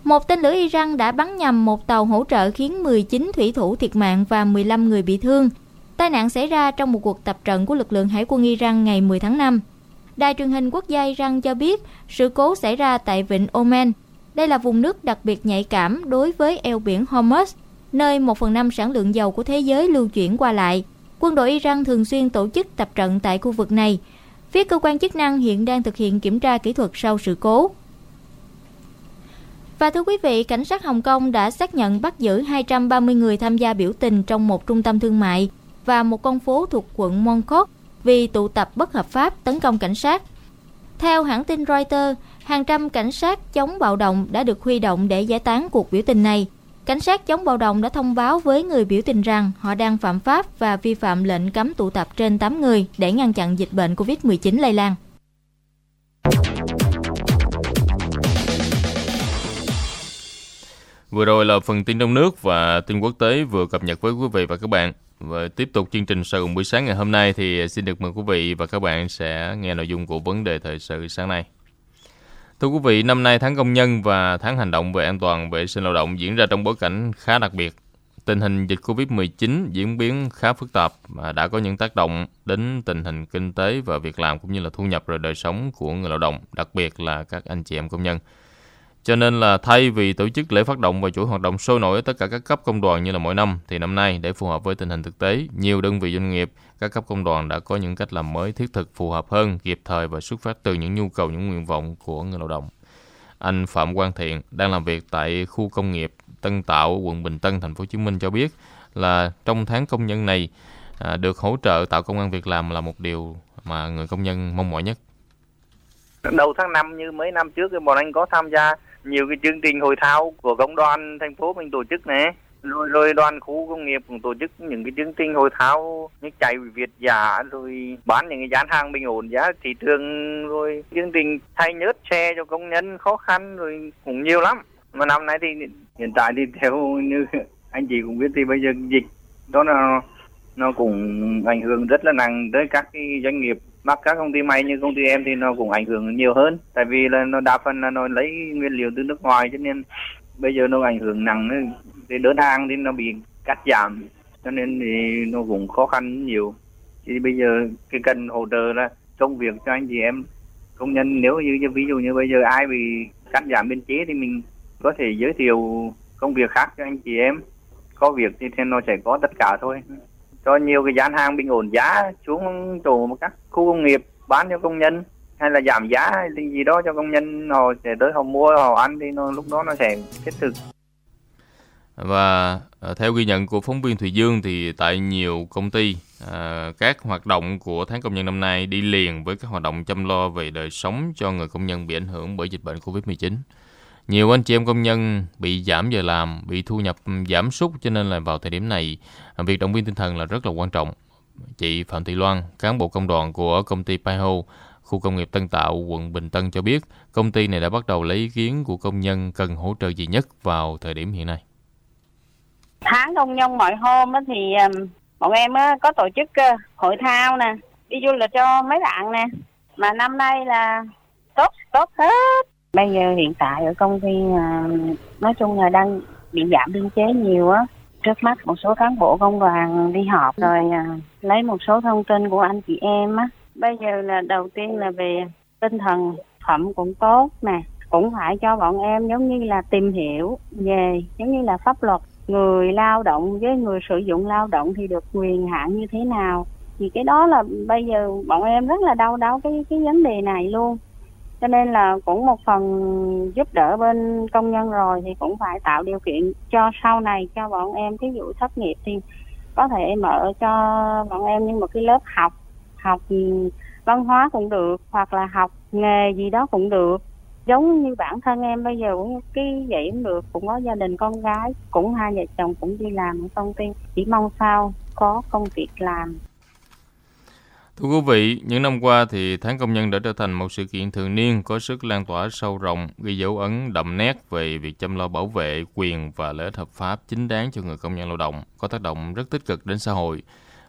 Một tên lửa Iran đã bắn nhầm một tàu hỗ trợ khiến 19 thủy thủ thiệt mạng và 15 người bị thương. Tai nạn xảy ra trong một cuộc tập trận của lực lượng hải quân Iran ngày 10 tháng 5. Đài truyền hình quốc gia Iran cho biết sự cố xảy ra tại vịnh Oman. Đây là vùng nước đặc biệt nhạy cảm đối với eo biển Hormuz, nơi một phần năm sản lượng dầu của thế giới lưu chuyển qua lại. Quân đội Iran thường xuyên tổ chức tập trận tại khu vực này. Phía cơ quan chức năng hiện đang thực hiện kiểm tra kỹ thuật sau sự cố. Và thưa quý vị, cảnh sát Hồng Kông đã xác nhận bắt giữ 230 người tham gia biểu tình trong một trung tâm thương mại và một con phố thuộc quận Mongkok vì tụ tập bất hợp pháp tấn công cảnh sát. Theo hãng tin Reuters, hàng trăm cảnh sát chống bạo động đã được huy động để giải tán cuộc biểu tình này. Cảnh sát chống bạo động đã thông báo với người biểu tình rằng họ đang phạm pháp và vi phạm lệnh cấm tụ tập trên 8 người để ngăn chặn dịch bệnh COVID-19 lây lan.
Vừa rồi là phần tin trong nước và tin quốc tế vừa cập nhật với quý vị và các bạn. Và tiếp tục chương trình sau cùng buổi sáng ngày hôm nay thì xin được mời quý vị và các bạn sẽ nghe nội dung của vấn đề thời sự sáng nay. Thưa quý vị, năm nay tháng công nhân và tháng hành động về an toàn vệ sinh lao động diễn ra trong bối cảnh khá đặc biệt. Tình hình dịch Covid-19 diễn biến khá phức tạp và đã có những tác động đến tình hình kinh tế và việc làm cũng như là thu nhập rồi đời sống của người lao động, đặc biệt là các anh chị em công nhân. Cho nên là thay vì tổ chức lễ phát động và chuỗi hoạt động sôi nổi ở tất cả các cấp công đoàn như là mỗi năm, thì năm nay để phù hợp với tình hình thực tế, nhiều đơn vị doanh nghiệp, các cấp công đoàn đã có những cách làm mới thiết thực phù hợp hơn, kịp thời và xuất phát từ những nhu cầu, những nguyện vọng của người lao động. Anh Phạm Quang Thiện đang làm việc tại khu công nghiệp Tân Tạo, quận Bình Tân, thành phố Hồ Chí Minh cho biết là trong tháng công nhân này à, được hỗ trợ tạo công an việc làm là một điều mà người công nhân mong mỏi nhất.
Đầu tháng 5 như mấy năm trước thì bọn anh có tham gia nhiều cái chương trình hội thao của công đoàn thành phố mình tổ chức này rồi rồi đoàn khu công nghiệp cũng tổ chức những cái chương trình hội thao như chạy việt giả, rồi bán những cái gian hàng bình ổn giá thị trường, rồi chương trình thay nhớt xe cho công nhân khó khăn, rồi cũng nhiều lắm. Mà năm nay thì hiện tại thì theo như anh chị cũng biết thì bây giờ dịch, đó là nó cũng ảnh hưởng rất là nặng tới các cái doanh nghiệp mà các công ty may như công ty em thì nó cũng ảnh hưởng nhiều hơn. Tại vì là nó đa phần là nó lấy nguyên liệu từ nước ngoài, cho nên bây giờ nó ảnh hưởng nặng thì đơn hàng thì nó bị cắt giảm, cho nên thì nó cũng khó khăn nhiều. Thì bây giờ cái cần hỗ trợ là công việc cho anh chị em công nhân. Nếu như ví dụ như bây giờ ai bị cắt giảm biên chế thì mình có thể giới thiệu công việc khác cho anh chị em. Có việc thì nó sẽ có tất cả thôi cho nhiều cái gian hàng bình ổn giá xuống chỗ các khu công nghiệp bán cho công nhân hay là giảm giá hay gì đó cho công nhân họ sẽ tới họ mua họ ăn thì nó lúc đó nó sẽ thiết thực
và à, theo ghi nhận của phóng viên Thùy Dương thì tại nhiều công ty à, các hoạt động của tháng công nhân năm nay đi liền với các hoạt động chăm lo về đời sống cho người công nhân bị ảnh hưởng bởi dịch bệnh Covid-19. Nhiều anh chị em công nhân bị giảm giờ làm, bị thu nhập giảm sút cho nên là vào thời điểm này à, việc động viên tinh thần là rất là quan trọng. Chị Phạm Thị Loan, cán bộ công đoàn của công ty Paiho, khu công nghiệp Tân Tạo, quận Bình Tân cho biết công ty này đã bắt đầu lấy ý kiến của công nhân cần hỗ trợ gì nhất vào thời điểm hiện nay.
Tháng công nhân mọi hôm thì à, bọn em có tổ chức à, hội thao nè, đi du lịch cho mấy bạn nè. Mà năm nay là tốt tốt hết bây giờ hiện tại ở công ty à, nói chung là đang bị giảm biên chế nhiều á. Trước mắt một số cán bộ công đoàn đi họp rồi à, lấy một số thông tin của anh chị em á. Bây giờ là đầu tiên là về tinh thần phẩm cũng tốt nè, cũng phải cho bọn em giống như là tìm hiểu về, giống như là pháp luật. Người lao động với người sử dụng lao động thì được quyền hạn như thế nào? Thì cái đó là bây giờ bọn em rất là đau đáu cái cái vấn đề này luôn cho nên là cũng một phần giúp đỡ bên công nhân rồi thì cũng phải tạo điều kiện cho sau này cho bọn em, thí dụ thất nghiệp thì có thể mở cho bọn em như một cái lớp học học văn hóa cũng được hoặc là học nghề gì đó cũng được. Giống như bản thân em bây giờ cũng cái vậy cũng được, cũng có gia đình con gái, cũng hai vợ chồng cũng đi làm ở công ty, chỉ mong sao có công việc làm.
Thưa quý vị, những năm qua thì tháng công nhân đã trở thành một sự kiện thường niên có sức lan tỏa sâu rộng, ghi dấu ấn đậm nét về việc chăm lo bảo vệ quyền và lợi ích hợp pháp chính đáng cho người công nhân lao động, có tác động rất tích cực đến xã hội.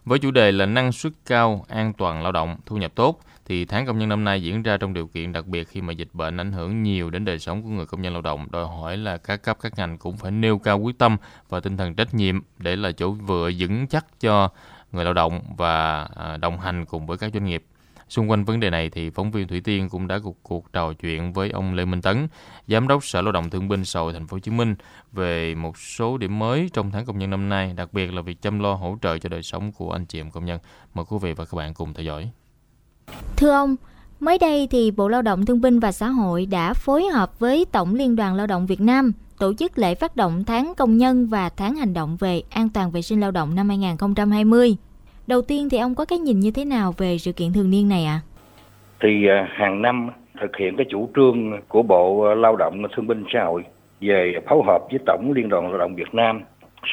Với chủ đề là năng suất cao, an toàn lao động, thu nhập tốt, thì tháng công nhân năm nay diễn ra trong điều kiện đặc biệt khi mà dịch bệnh ảnh hưởng nhiều đến đời sống của người công nhân lao động, đòi hỏi là các cấp các ngành cũng phải nêu cao quyết tâm và tinh thần trách nhiệm để là chỗ vừa vững chắc cho người lao động và à, đồng hành cùng với các doanh nghiệp. Xung quanh vấn đề này thì phóng viên Thủy Tiên cũng đã cuộc cuộc trò chuyện với ông Lê Minh Tấn, giám đốc Sở Lao động Thương binh Xã hội Thành phố Hồ Chí Minh về một số điểm mới trong tháng công nhân năm nay, đặc biệt là việc chăm lo hỗ trợ cho đời sống của anh chị em công nhân. Mời quý vị và các bạn cùng theo dõi.
Thưa ông, Mới đây thì Bộ Lao động Thương binh và Xã hội đã phối hợp với Tổng Liên đoàn Lao động Việt Nam tổ chức lễ phát động tháng công nhân và tháng hành động về an toàn vệ sinh lao động năm 2020. Đầu tiên thì ông có cái nhìn như thế nào về sự kiện thường niên này ạ? À?
Thì hàng năm thực hiện cái chủ trương của Bộ Lao động Thương binh Xã hội về phối hợp với Tổng Liên đoàn Lao động Việt Nam,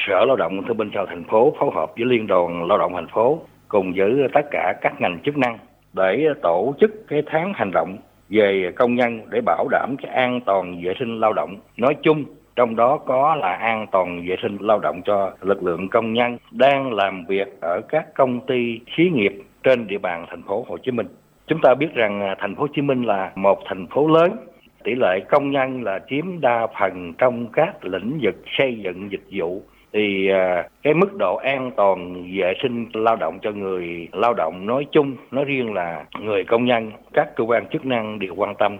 Sở Lao động Thương binh Xã hội thành phố phối hợp với Liên đoàn Lao động thành phố cùng với tất cả các ngành chức năng để tổ chức cái tháng hành động về công nhân để bảo đảm cái an toàn vệ sinh lao động nói chung trong đó có là an toàn vệ sinh lao động cho lực lượng công nhân đang làm việc ở các công ty xí nghiệp trên địa bàn thành phố Hồ Chí Minh. Chúng ta biết rằng à, thành phố Hồ Chí Minh là một thành phố lớn, tỷ lệ công nhân là chiếm đa phần trong các lĩnh vực xây dựng dịch vụ thì à, cái mức độ an toàn vệ sinh lao động cho người lao động nói chung nói riêng là người công nhân các cơ quan chức năng đều quan tâm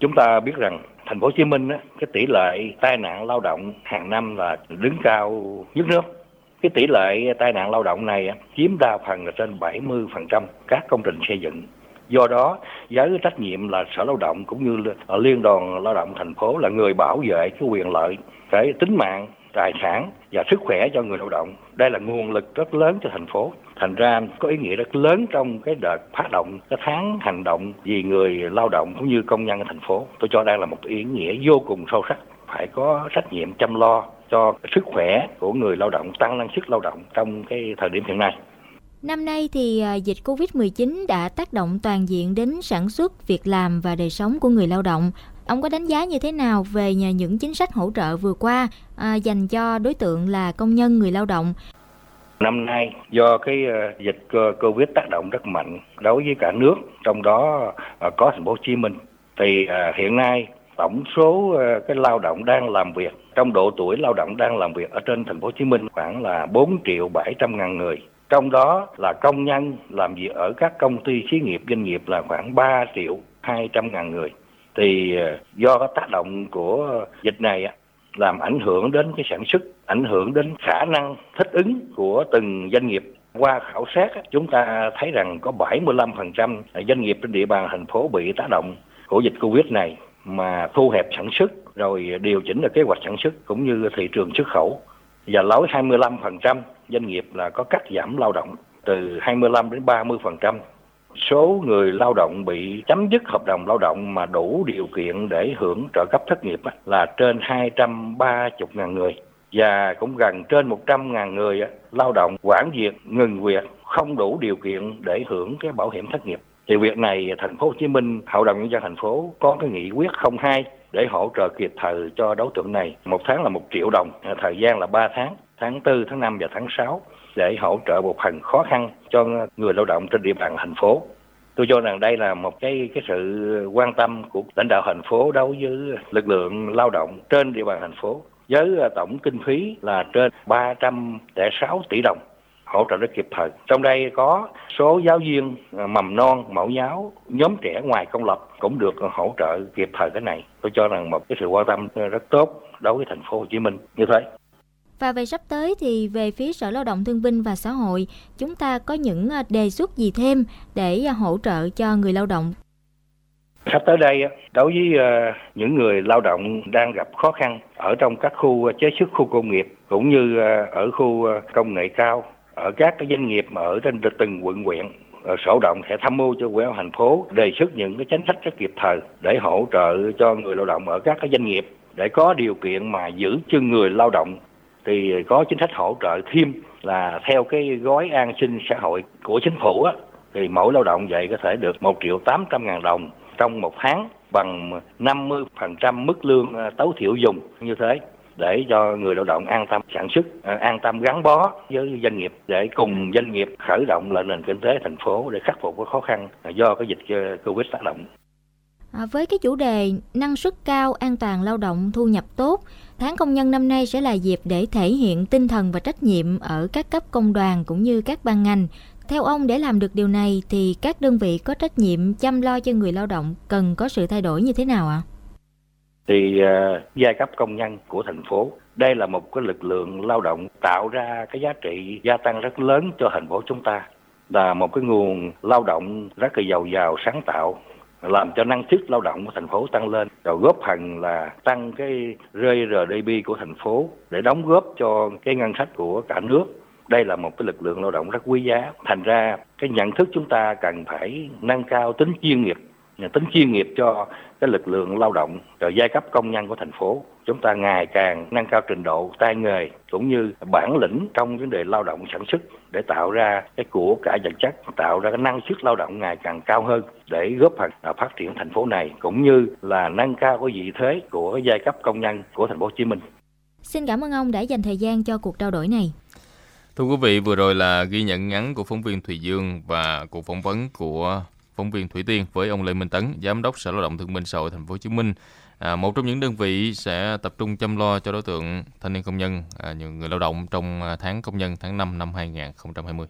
chúng ta biết rằng thành phố Hồ Chí Minh á, cái tỷ lệ tai nạn lao động hàng năm là đứng cao nhất nước cái tỷ lệ tai nạn lao động này chiếm đa phần là trên 70% các công trình xây dựng do đó với trách nhiệm là sở lao động cũng như là liên đoàn lao động thành phố là người bảo vệ cái quyền lợi cái tính mạng tài sản và sức khỏe cho người lao động. Đây là nguồn lực rất lớn cho thành phố. Thành ra có ý nghĩa rất lớn trong cái đợt phát động cái tháng hành động vì người lao động cũng như công nhân ở thành phố. Tôi cho đây là một ý nghĩa vô cùng sâu sắc. Phải có trách nhiệm chăm lo cho sức khỏe của người lao động, tăng năng suất lao động trong cái thời điểm hiện nay.
Năm nay thì à, dịch Covid-19 đã tác động toàn diện đến sản xuất, việc làm và đời sống của người lao động. Ông có đánh giá như thế nào về những chính sách hỗ trợ vừa qua à, dành cho đối tượng là công nhân người lao động?
Năm nay do cái ờ, dịch Covid tác động rất mạnh đối với cả nước, trong đó ờ, có thành phố Hồ Chí Minh thì ờ, hiện nay tổng số cái lao động đang làm việc trong độ tuổi lao động đang làm việc ở trên thành phố Hồ Chí Minh khoảng là 4 triệu 700 ngàn người. Trong đó là công nhân làm việc ở các công ty xí nghiệp doanh nghiệp là khoảng 3 triệu 200 ngàn người thì do cái tác động của dịch này làm ảnh hưởng đến cái sản xuất, ảnh hưởng đến khả năng thích ứng của từng doanh nghiệp. Qua khảo sát chúng ta thấy rằng có 75% doanh nghiệp trên địa bàn thành phố bị tác động của dịch Covid này mà thu hẹp sản xuất rồi điều chỉnh được kế hoạch sản xuất cũng như thị trường xuất khẩu và lối 25% doanh nghiệp là có cắt giảm lao động từ 25 đến 30% số người lao động bị chấm dứt hợp đồng lao động mà đủ điều kiện để hưởng trợ cấp thất nghiệp là trên 230 ngàn người. Và cũng gần trên 100 ngàn người lao động quản việc, ngừng việc, không đủ điều kiện để hưởng cái bảo hiểm thất nghiệp. Thì việc này thành phố Hồ Chí Minh, hội đồng nhân dân thành phố có cái nghị quyết 02 để hỗ trợ kịp thời cho đối tượng này. Một tháng là một triệu đồng, thời gian là 3 tháng tháng 4 tháng 5 và tháng 6 để hỗ trợ một phần khó khăn cho người lao động trên địa bàn thành phố. Tôi cho rằng đây là một cái cái sự quan tâm của lãnh đạo thành phố đối với lực lượng lao động trên địa bàn thành phố với à, tổng kinh phí là trên 306 tỷ đồng hỗ trợ rất kịp thời. Trong đây có số giáo viên à, mầm non, mẫu giáo, nhóm trẻ ngoài công lập cũng được hỗ trợ kịp thời cái này. Tôi cho rằng một cái sự quan tâm rất tốt đối với thành phố Hồ Chí Minh như thế.
Và về sắp tới thì về phía Sở Lao động Thương binh và Xã hội, chúng ta có những à, đề xuất gì thêm để à, hỗ trợ cho người lao động?
Sắp tới đây, đối với à, những người lao động đang gặp khó khăn ở trong các khu chế xuất khu công nghiệp cũng như ở khu công nghệ cao, ở các cái doanh nghiệp ở trên từng quận huyện sở động sẽ tham mưu cho quỹ thành phố đề xuất những cái chính sách rất kịp thời để hỗ trợ cho người lao động ở các cái doanh nghiệp để có điều kiện mà giữ chân người lao động thì có chính sách hỗ trợ thêm là theo cái gói an sinh xã hội của chính phủ á, thì mỗi lao động vậy có thể được 1 triệu 800 ngàn đồng trong một tháng bằng 50% mức lương à, tối thiểu dùng như thế để cho người lao động an tâm sản xuất, à, an tâm gắn bó với doanh nghiệp để cùng doanh nghiệp khởi động lại nền kinh tế thành phố để khắc phục cái khó khăn do cái dịch à, Covid tác động.
À, với cái chủ đề năng suất cao, an toàn lao động, thu nhập tốt, tháng công nhân năm nay sẽ là dịp để thể hiện tinh thần và trách nhiệm ở các cấp công đoàn cũng như các ban ngành. Theo ông để làm được điều này thì các đơn vị có trách nhiệm chăm lo cho người lao động cần có sự thay đổi như thế nào ạ? À?
Thì uh, giai cấp công nhân của thành phố đây là một cái lực lượng lao động tạo ra cái giá trị gia tăng rất lớn cho thành phố chúng ta là một cái nguồn lao động rất là giàu giàu sáng tạo làm cho năng suất lao động của thành phố tăng lên, rồi góp phần là tăng cái GDP của thành phố để đóng góp cho cái ngân sách của cả nước. Đây là một cái lực lượng lao động rất quý giá. Thành ra cái nhận thức chúng ta cần phải nâng cao tính chuyên nghiệp, tính chuyên nghiệp cho cái lực lượng lao động rồi giai cấp công nhân của thành phố. Chúng ta ngày càng nâng cao trình độ, tay nghề, cũng như bản lĩnh trong vấn đề lao động sản xuất để tạo ra cái của cải vật chất tạo ra cái năng suất lao động ngày càng cao hơn để góp phần phát triển thành phố này cũng như là nâng cao cái vị thế của giai cấp công nhân của thành phố Hồ Chí Minh.
Xin cảm ơn ông đã dành thời gian cho cuộc trao đổi này.
Thưa quý vị, vừa rồi là ghi nhận ngắn của phóng viên Thùy Dương và cuộc phỏng vấn của phóng viên Thủy Tiên với ông Lê Minh Tấn, giám đốc Sở Lao động Thương binh Xã hội Thành phố Hồ Chí Minh. À, một trong những đơn vị sẽ tập trung chăm lo cho đối tượng thanh niên công nhân, à, những người lao động trong à, tháng công nhân tháng 5 năm 2020.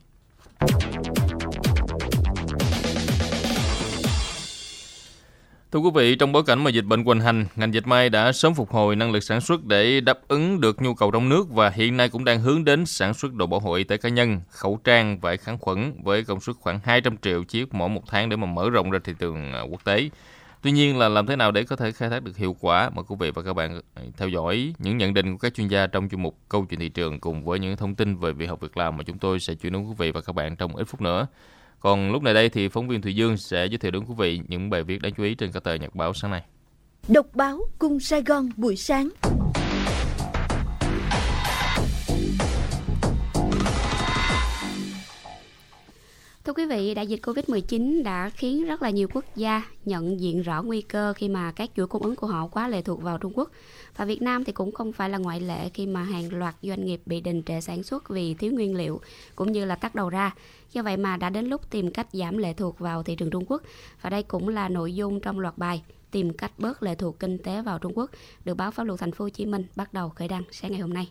Thưa quý vị, trong bối cảnh mà dịch bệnh hoành hành, ngành dịch may đã sớm phục hồi năng lực sản xuất để đáp ứng được nhu cầu trong nước và hiện nay cũng đang hướng đến sản xuất đồ bảo hộ y tế cá nhân, khẩu trang, vải kháng khuẩn với công suất khoảng 200 triệu chiếc mỗi một tháng để mà mở rộng ra thị trường à, quốc tế. Tuy nhiên là làm thế nào để có thể khai thác được hiệu quả? Mời quý vị và các bạn à, theo dõi những nhận định của các chuyên gia trong chuyên mục Câu chuyện thị trường cùng với những thông tin về việc học việc làm mà chúng tôi sẽ chuyển đến quý vị và các bạn trong ít phút nữa. Còn lúc này đây thì phóng viên Thùy Dương sẽ giới thiệu đến quý vị những bài viết đáng chú ý trên các tờ nhật báo sáng nay.
Độc báo Cung Sài Gòn buổi sáng.
Thưa quý vị, đại dịch Covid-19 đã khiến rất là nhiều quốc gia nhận diện rõ nguy cơ khi mà các chuỗi cung ứng của họ quá lệ thuộc vào Trung Quốc. Và Việt Nam thì cũng không phải là ngoại lệ khi mà hàng loạt doanh nghiệp bị đình trệ sản xuất vì thiếu nguyên liệu cũng như là tắt đầu ra. Do vậy mà đã đến lúc tìm cách giảm lệ thuộc vào thị trường Trung Quốc. Và đây cũng là nội dung trong loạt bài tìm cách bớt lệ thuộc kinh tế vào Trung Quốc được báo pháp luật thành phố Hồ Chí Minh bắt đầu khởi đăng sáng ngày hôm nay.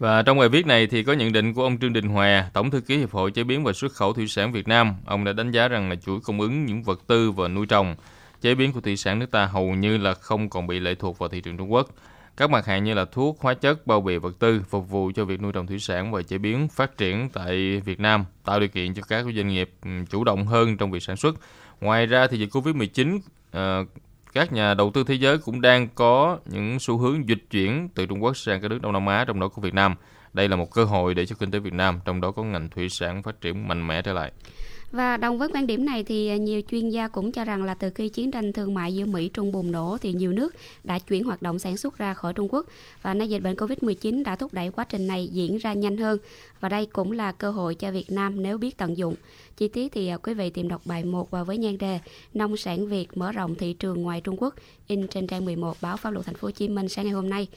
Và trong bài viết này thì có nhận định của ông Trương Đình Hòa, Tổng thư ký Hiệp hội Chế biến và Xuất khẩu Thủy sản Việt Nam. Ông đã đánh giá rằng là chuỗi cung ứng những vật tư và nuôi trồng, chế biến của thủy sản nước ta hầu như là không còn bị lệ thuộc vào thị trường Trung Quốc. Các mặt hàng như là thuốc, hóa chất, bao bì vật tư phục vụ cho việc nuôi trồng thủy sản và chế biến phát triển tại Việt Nam, tạo điều kiện cho các doanh nghiệp ừ, chủ động hơn trong việc sản xuất. Ngoài ra thì dịch Covid-19 uh, các nhà đầu tư thế giới cũng đang có những xu hướng dịch chuyển từ Trung Quốc sang các nước Đông Nam Á, trong đó có Việt Nam. Đây là một cơ hội để cho kinh tế Việt Nam, trong đó có ngành thủy sản phát triển mạnh mẽ trở lại.
Và đồng với quan điểm này thì nhiều chuyên gia cũng cho rằng là từ khi chiến tranh thương mại giữa Mỹ Trung bùng nổ thì nhiều nước đã chuyển hoạt động sản xuất ra khỏi Trung Quốc và nay dịch bệnh Covid-19 đã thúc đẩy quá trình này diễn ra nhanh hơn và đây cũng là cơ hội cho Việt Nam nếu biết tận dụng. Chi tiết thì à, quý vị tìm đọc bài 1 và với nhan đề Nông sản Việt mở rộng thị trường ngoài Trung Quốc, in trên trang 11 báo Pháp luật Thành phố Hồ Chí Minh sáng ngày hôm nay.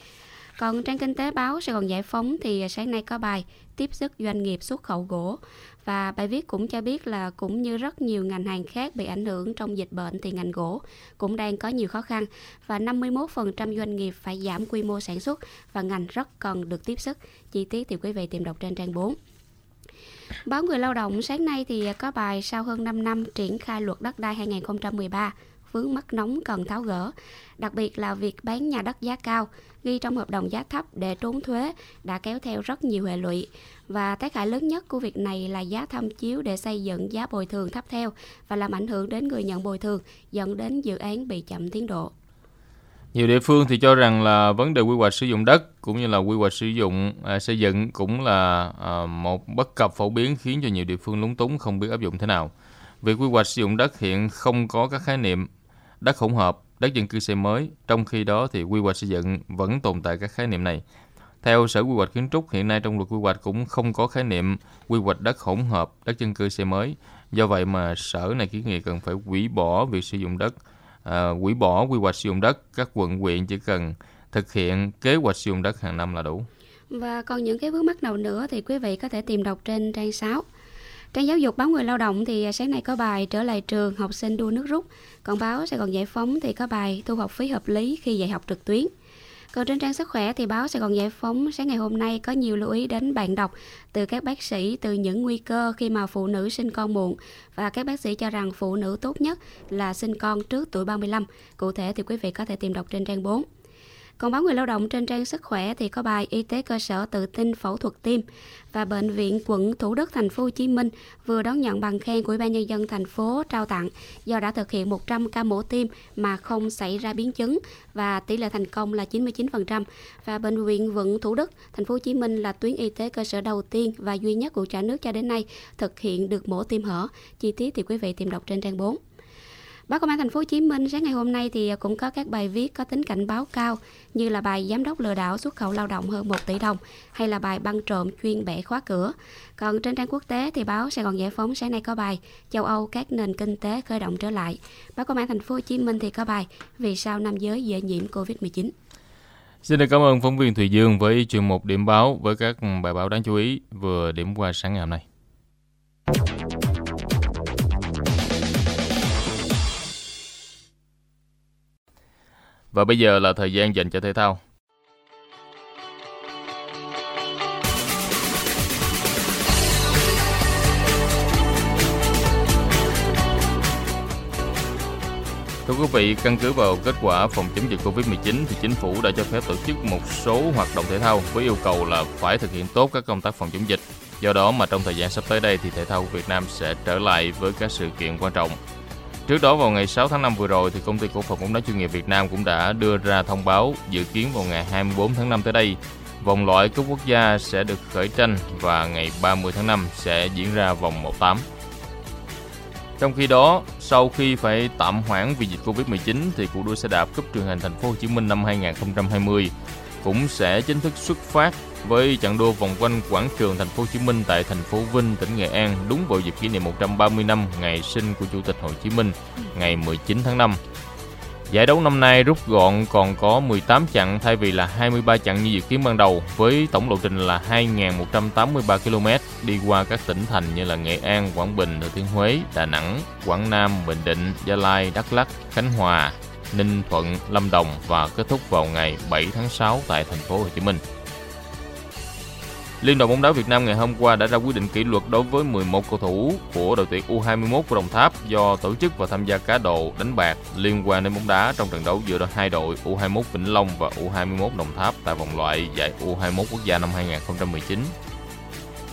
Còn trang kinh tế báo Sài Gòn Giải Phóng thì à, sáng nay có bài tiếp sức doanh nghiệp xuất khẩu gỗ và bài viết cũng cho biết là cũng như rất nhiều ngành hàng khác bị ảnh hưởng trong dịch bệnh thì ngành gỗ cũng đang có nhiều khó khăn và 51% doanh nghiệp phải giảm quy mô sản xuất và ngành rất cần được tiếp sức. Chi tiết thì quý vị tìm đọc trên trang 4. Báo Người Lao động sáng nay thì có bài sau hơn 5 năm triển khai luật đất đai 2013 vướng mắc nóng cần tháo gỡ, đặc biệt là việc bán nhà đất giá cao, ghi trong hợp đồng giá thấp để trốn thuế đã kéo theo rất nhiều hệ lụy. Và tác hại lớn nhất của việc này là giá tham chiếu để xây dựng giá bồi thường thấp theo và làm ảnh hưởng đến người nhận bồi thường, dẫn đến dự án bị chậm tiến độ.
Nhiều địa phương thì cho rằng là vấn đề quy hoạch sử dụng đất cũng như là quy hoạch sử dụng à, xây dựng cũng là à, một bất cập phổ biến khiến cho nhiều địa phương lúng túng không biết áp dụng thế nào. Việc quy hoạch sử dụng đất hiện không có các khái niệm đất hỗn hợp, đất dân cư xây mới, trong khi đó thì quy hoạch xây dựng vẫn tồn tại các khái niệm này. Theo Sở Quy hoạch Kiến trúc, hiện nay trong luật quy hoạch cũng không có khái niệm quy hoạch đất hỗn hợp, đất dân cư xây mới. Do vậy mà Sở này kiến nghị cần phải hủy bỏ việc sử dụng đất, à, hủy bỏ quy hoạch sử dụng đất, các quận huyện chỉ cần thực hiện kế hoạch sử dụng đất hàng năm là đủ.
Và còn những cái vướng mắc nào nữa thì quý vị có thể tìm đọc trên trang 6. Trang giáo dục báo người lao động thì à, sáng nay có bài trở lại trường học sinh đua nước rút. Còn báo Sài Gòn Giải Phóng thì có bài thu học phí hợp lý khi dạy học trực tuyến. Còn trên trang sức khỏe thì báo Sài Gòn Giải Phóng sáng ngày hôm nay có nhiều lưu ý đến bạn đọc từ các bác sĩ, từ những nguy cơ khi mà phụ nữ sinh con muộn và các bác sĩ cho rằng phụ nữ tốt nhất là sinh con trước tuổi 35. Cụ thể thì quý vị có thể tìm đọc trên trang 4. Còn báo người lao động trên trang sức khỏe thì có bài Y tế cơ sở tự tin phẫu thuật tim và bệnh viện quận Thủ Đức, thành phố Hồ Chí Minh vừa đón nhận bằng khen của Ủy ban nhân dân thành phố trao tặng do đã thực hiện 100 ca mổ tim mà không xảy ra biến chứng và tỷ lệ thành công là 99% và bệnh viện quận Thủ Đức, thành phố Hồ Chí Minh là tuyến y tế cơ sở đầu tiên và duy nhất của cả nước cho đến nay thực hiện được mổ tim hở. Chi tiết thì quý vị tìm đọc trên trang 4. Báo Công an Thành phố Hồ Chí Minh sáng ngày hôm nay thì cũng có các bài viết có tính cảnh báo cao như là bài giám đốc lừa đảo xuất khẩu lao động hơn 1 tỷ đồng hay là bài băng trộm chuyên bẻ khóa cửa. Còn trên trang quốc tế thì báo Sài Gòn Giải phóng sáng nay có bài châu Âu các nền kinh tế khởi động trở lại. Báo Công an Thành phố Hồ Chí Minh thì có bài vì sao nam giới dễ nhiễm Covid-19.
Xin được cảm ơn phóng viên Thùy Dương với chuyên mục điểm báo với các bài báo đáng chú ý vừa điểm qua sáng ngày hôm nay. Và bây giờ là thời gian dành cho thể thao. Thưa quý vị, căn cứ vào kết quả phòng chống dịch Covid-19 thì chính phủ đã cho phép tổ chức một số hoạt động thể thao với yêu cầu là phải thực hiện tốt các công tác phòng chống dịch. Do đó mà trong thời gian sắp tới đây thì thể thao Việt Nam sẽ trở lại với các sự kiện quan trọng Trước đó vào ngày 6 tháng 5 vừa rồi thì công ty cổ phần bóng đá chuyên nghiệp Việt Nam cũng đã đưa ra thông báo dự kiến vào ngày 24 tháng 5 tới đây vòng loại cúp quốc gia sẽ được khởi tranh và ngày 30 tháng 5 sẽ diễn ra vòng 1/8. Trong khi đó, sau khi phải tạm hoãn vì dịch Covid-19 thì cuộc đua xe đạp cúp truyền hình thành phố Hồ Chí Minh năm 2020 cũng sẽ chính thức xuất phát với chặng đua vòng quanh quảng trường thành phố Hồ Chí Minh tại thành phố Vinh, tỉnh Nghệ An đúng vào dịp kỷ niệm 130 năm ngày sinh của Chủ tịch Hồ Chí Minh ngày 19 tháng 5. Giải đấu năm nay rút gọn còn có 18 chặng thay vì là 23 chặng như dự kiến ban đầu với tổng lộ trình là 2.183 km đi qua các tỉnh thành như là Nghệ An, Quảng Bình, Thừa Thiên Huế, Đà Nẵng, Quảng Nam, Bình Định, Gia Lai, Đắk Lắk, Khánh Hòa, Ninh Thuận, Lâm Đồng và kết thúc vào ngày 7 tháng 6 tại thành phố Hồ Chí Minh. Liên đoàn bóng đá Việt Nam ngày hôm qua đã ra quyết định kỷ luật đối với 11 cầu thủ của đội tuyển U21 của Đồng Tháp do tổ chức và tham gia cá độ đánh bạc liên quan đến bóng đá trong trận đấu giữa hai đội U21 Vĩnh Long và U21 Đồng Tháp tại vòng loại giải U21 quốc gia năm 2019.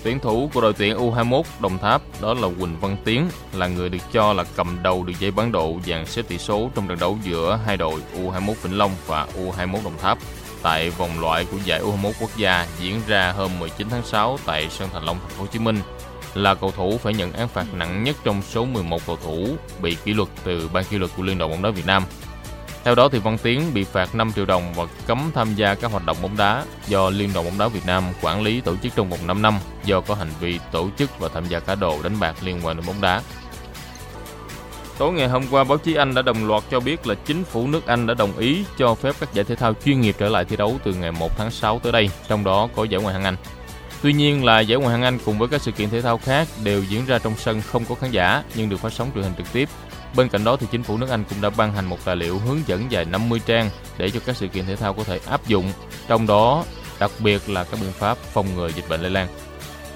Tuyển thủ của đội tuyển U21 Đồng Tháp đó là Quỳnh Văn Tiến là người được cho là cầm đầu đường dây bán độ dàn xếp tỷ số trong trận đấu giữa hai đội U21 Vĩnh Long và U21 Đồng Tháp tại vòng loại của giải U21 quốc gia diễn ra hôm 19 tháng 6 tại sân Thành Long, thành phố Hồ Chí Minh là cầu thủ phải nhận án phạt nặng nhất trong số 11 cầu thủ bị kỷ luật từ ban kỷ luật của Liên đoàn bóng đá Việt Nam. Theo đó thì Văn Tiến bị phạt 5 triệu đồng và cấm tham gia các hoạt động bóng đá do Liên đoàn bóng đá Việt Nam quản lý tổ chức trong vòng 5 năm do có hành vi tổ chức và tham gia cá độ đánh bạc liên quan đến bóng đá. Tối ngày hôm qua, báo chí Anh đã đồng loạt cho biết là chính phủ nước Anh đã đồng ý cho phép các giải thể thao chuyên nghiệp trở lại thi đấu từ ngày 1 tháng 6 tới đây, trong đó có giải Ngoại hạng Anh. Tuy nhiên là giải Ngoại hạng Anh cùng với các sự kiện thể thao khác đều diễn ra trong sân không có khán giả nhưng được phát sóng truyền hình trực tiếp. Bên cạnh đó thì chính phủ nước Anh cũng đã ban hành một tài liệu hướng dẫn dài 50 trang để cho các sự kiện thể thao có thể áp dụng, trong đó đặc biệt là các biện pháp phòng ngừa dịch bệnh lây lan.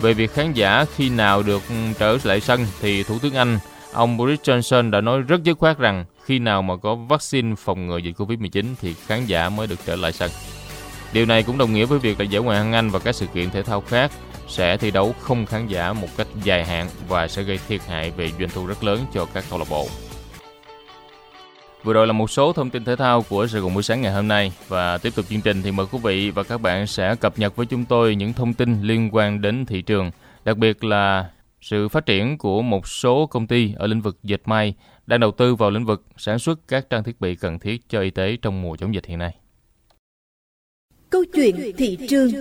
Về việc khán giả khi nào được trở lại sân thì Thủ tướng Anh Ông Boris Johnson đã nói rất dứt khoát rằng khi nào mà có vaccine phòng ngừa dịch Covid-19 thì khán giả mới được trở lại sân. Điều này cũng đồng nghĩa với việc là giải Ngoại hạng Anh và các sự kiện thể thao khác sẽ thi đấu không khán giả một cách dài hạn và sẽ gây thiệt hại về doanh thu rất lớn cho các câu lạc bộ. Vừa rồi là một số thông tin thể thao của Sài Gòn buổi sáng ngày hôm nay và tiếp tục chương trình thì mời quý vị và các bạn sẽ cập nhật với chúng tôi những thông tin liên quan đến thị trường, đặc biệt là sự phát triển của một số công ty ở lĩnh vực dệt may đang đầu tư vào lĩnh vực sản xuất các trang thiết bị cần thiết cho y tế trong mùa chống dịch hiện nay.
Câu chuyện thị trường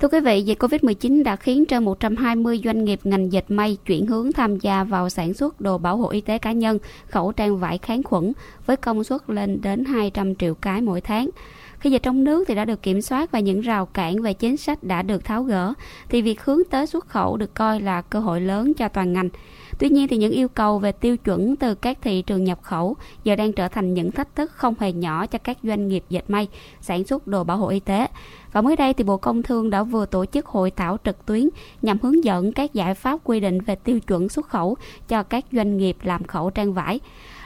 Thưa quý vị, dịch Covid-19 đã khiến trên 120 doanh nghiệp ngành dệt may chuyển hướng tham gia vào sản xuất đồ bảo hộ y tế cá nhân, khẩu trang vải kháng khuẩn với công suất lên đến 200 triệu cái mỗi tháng. Khi dịch trong nước thì đã được kiểm soát và những rào cản về chính sách đã được tháo gỡ, thì việc hướng tới xuất khẩu được coi là cơ hội lớn cho toàn ngành. Tuy nhiên thì những yêu cầu về tiêu chuẩn từ các thị trường nhập khẩu giờ đang trở thành những thách thức không hề nhỏ cho các doanh nghiệp dệt may sản xuất đồ bảo hộ y tế. Và mới đây thì Bộ Công Thương đã vừa tổ chức hội thảo trực tuyến nhằm hướng dẫn các giải pháp quy định về tiêu chuẩn xuất khẩu cho các doanh nghiệp làm khẩu trang vải.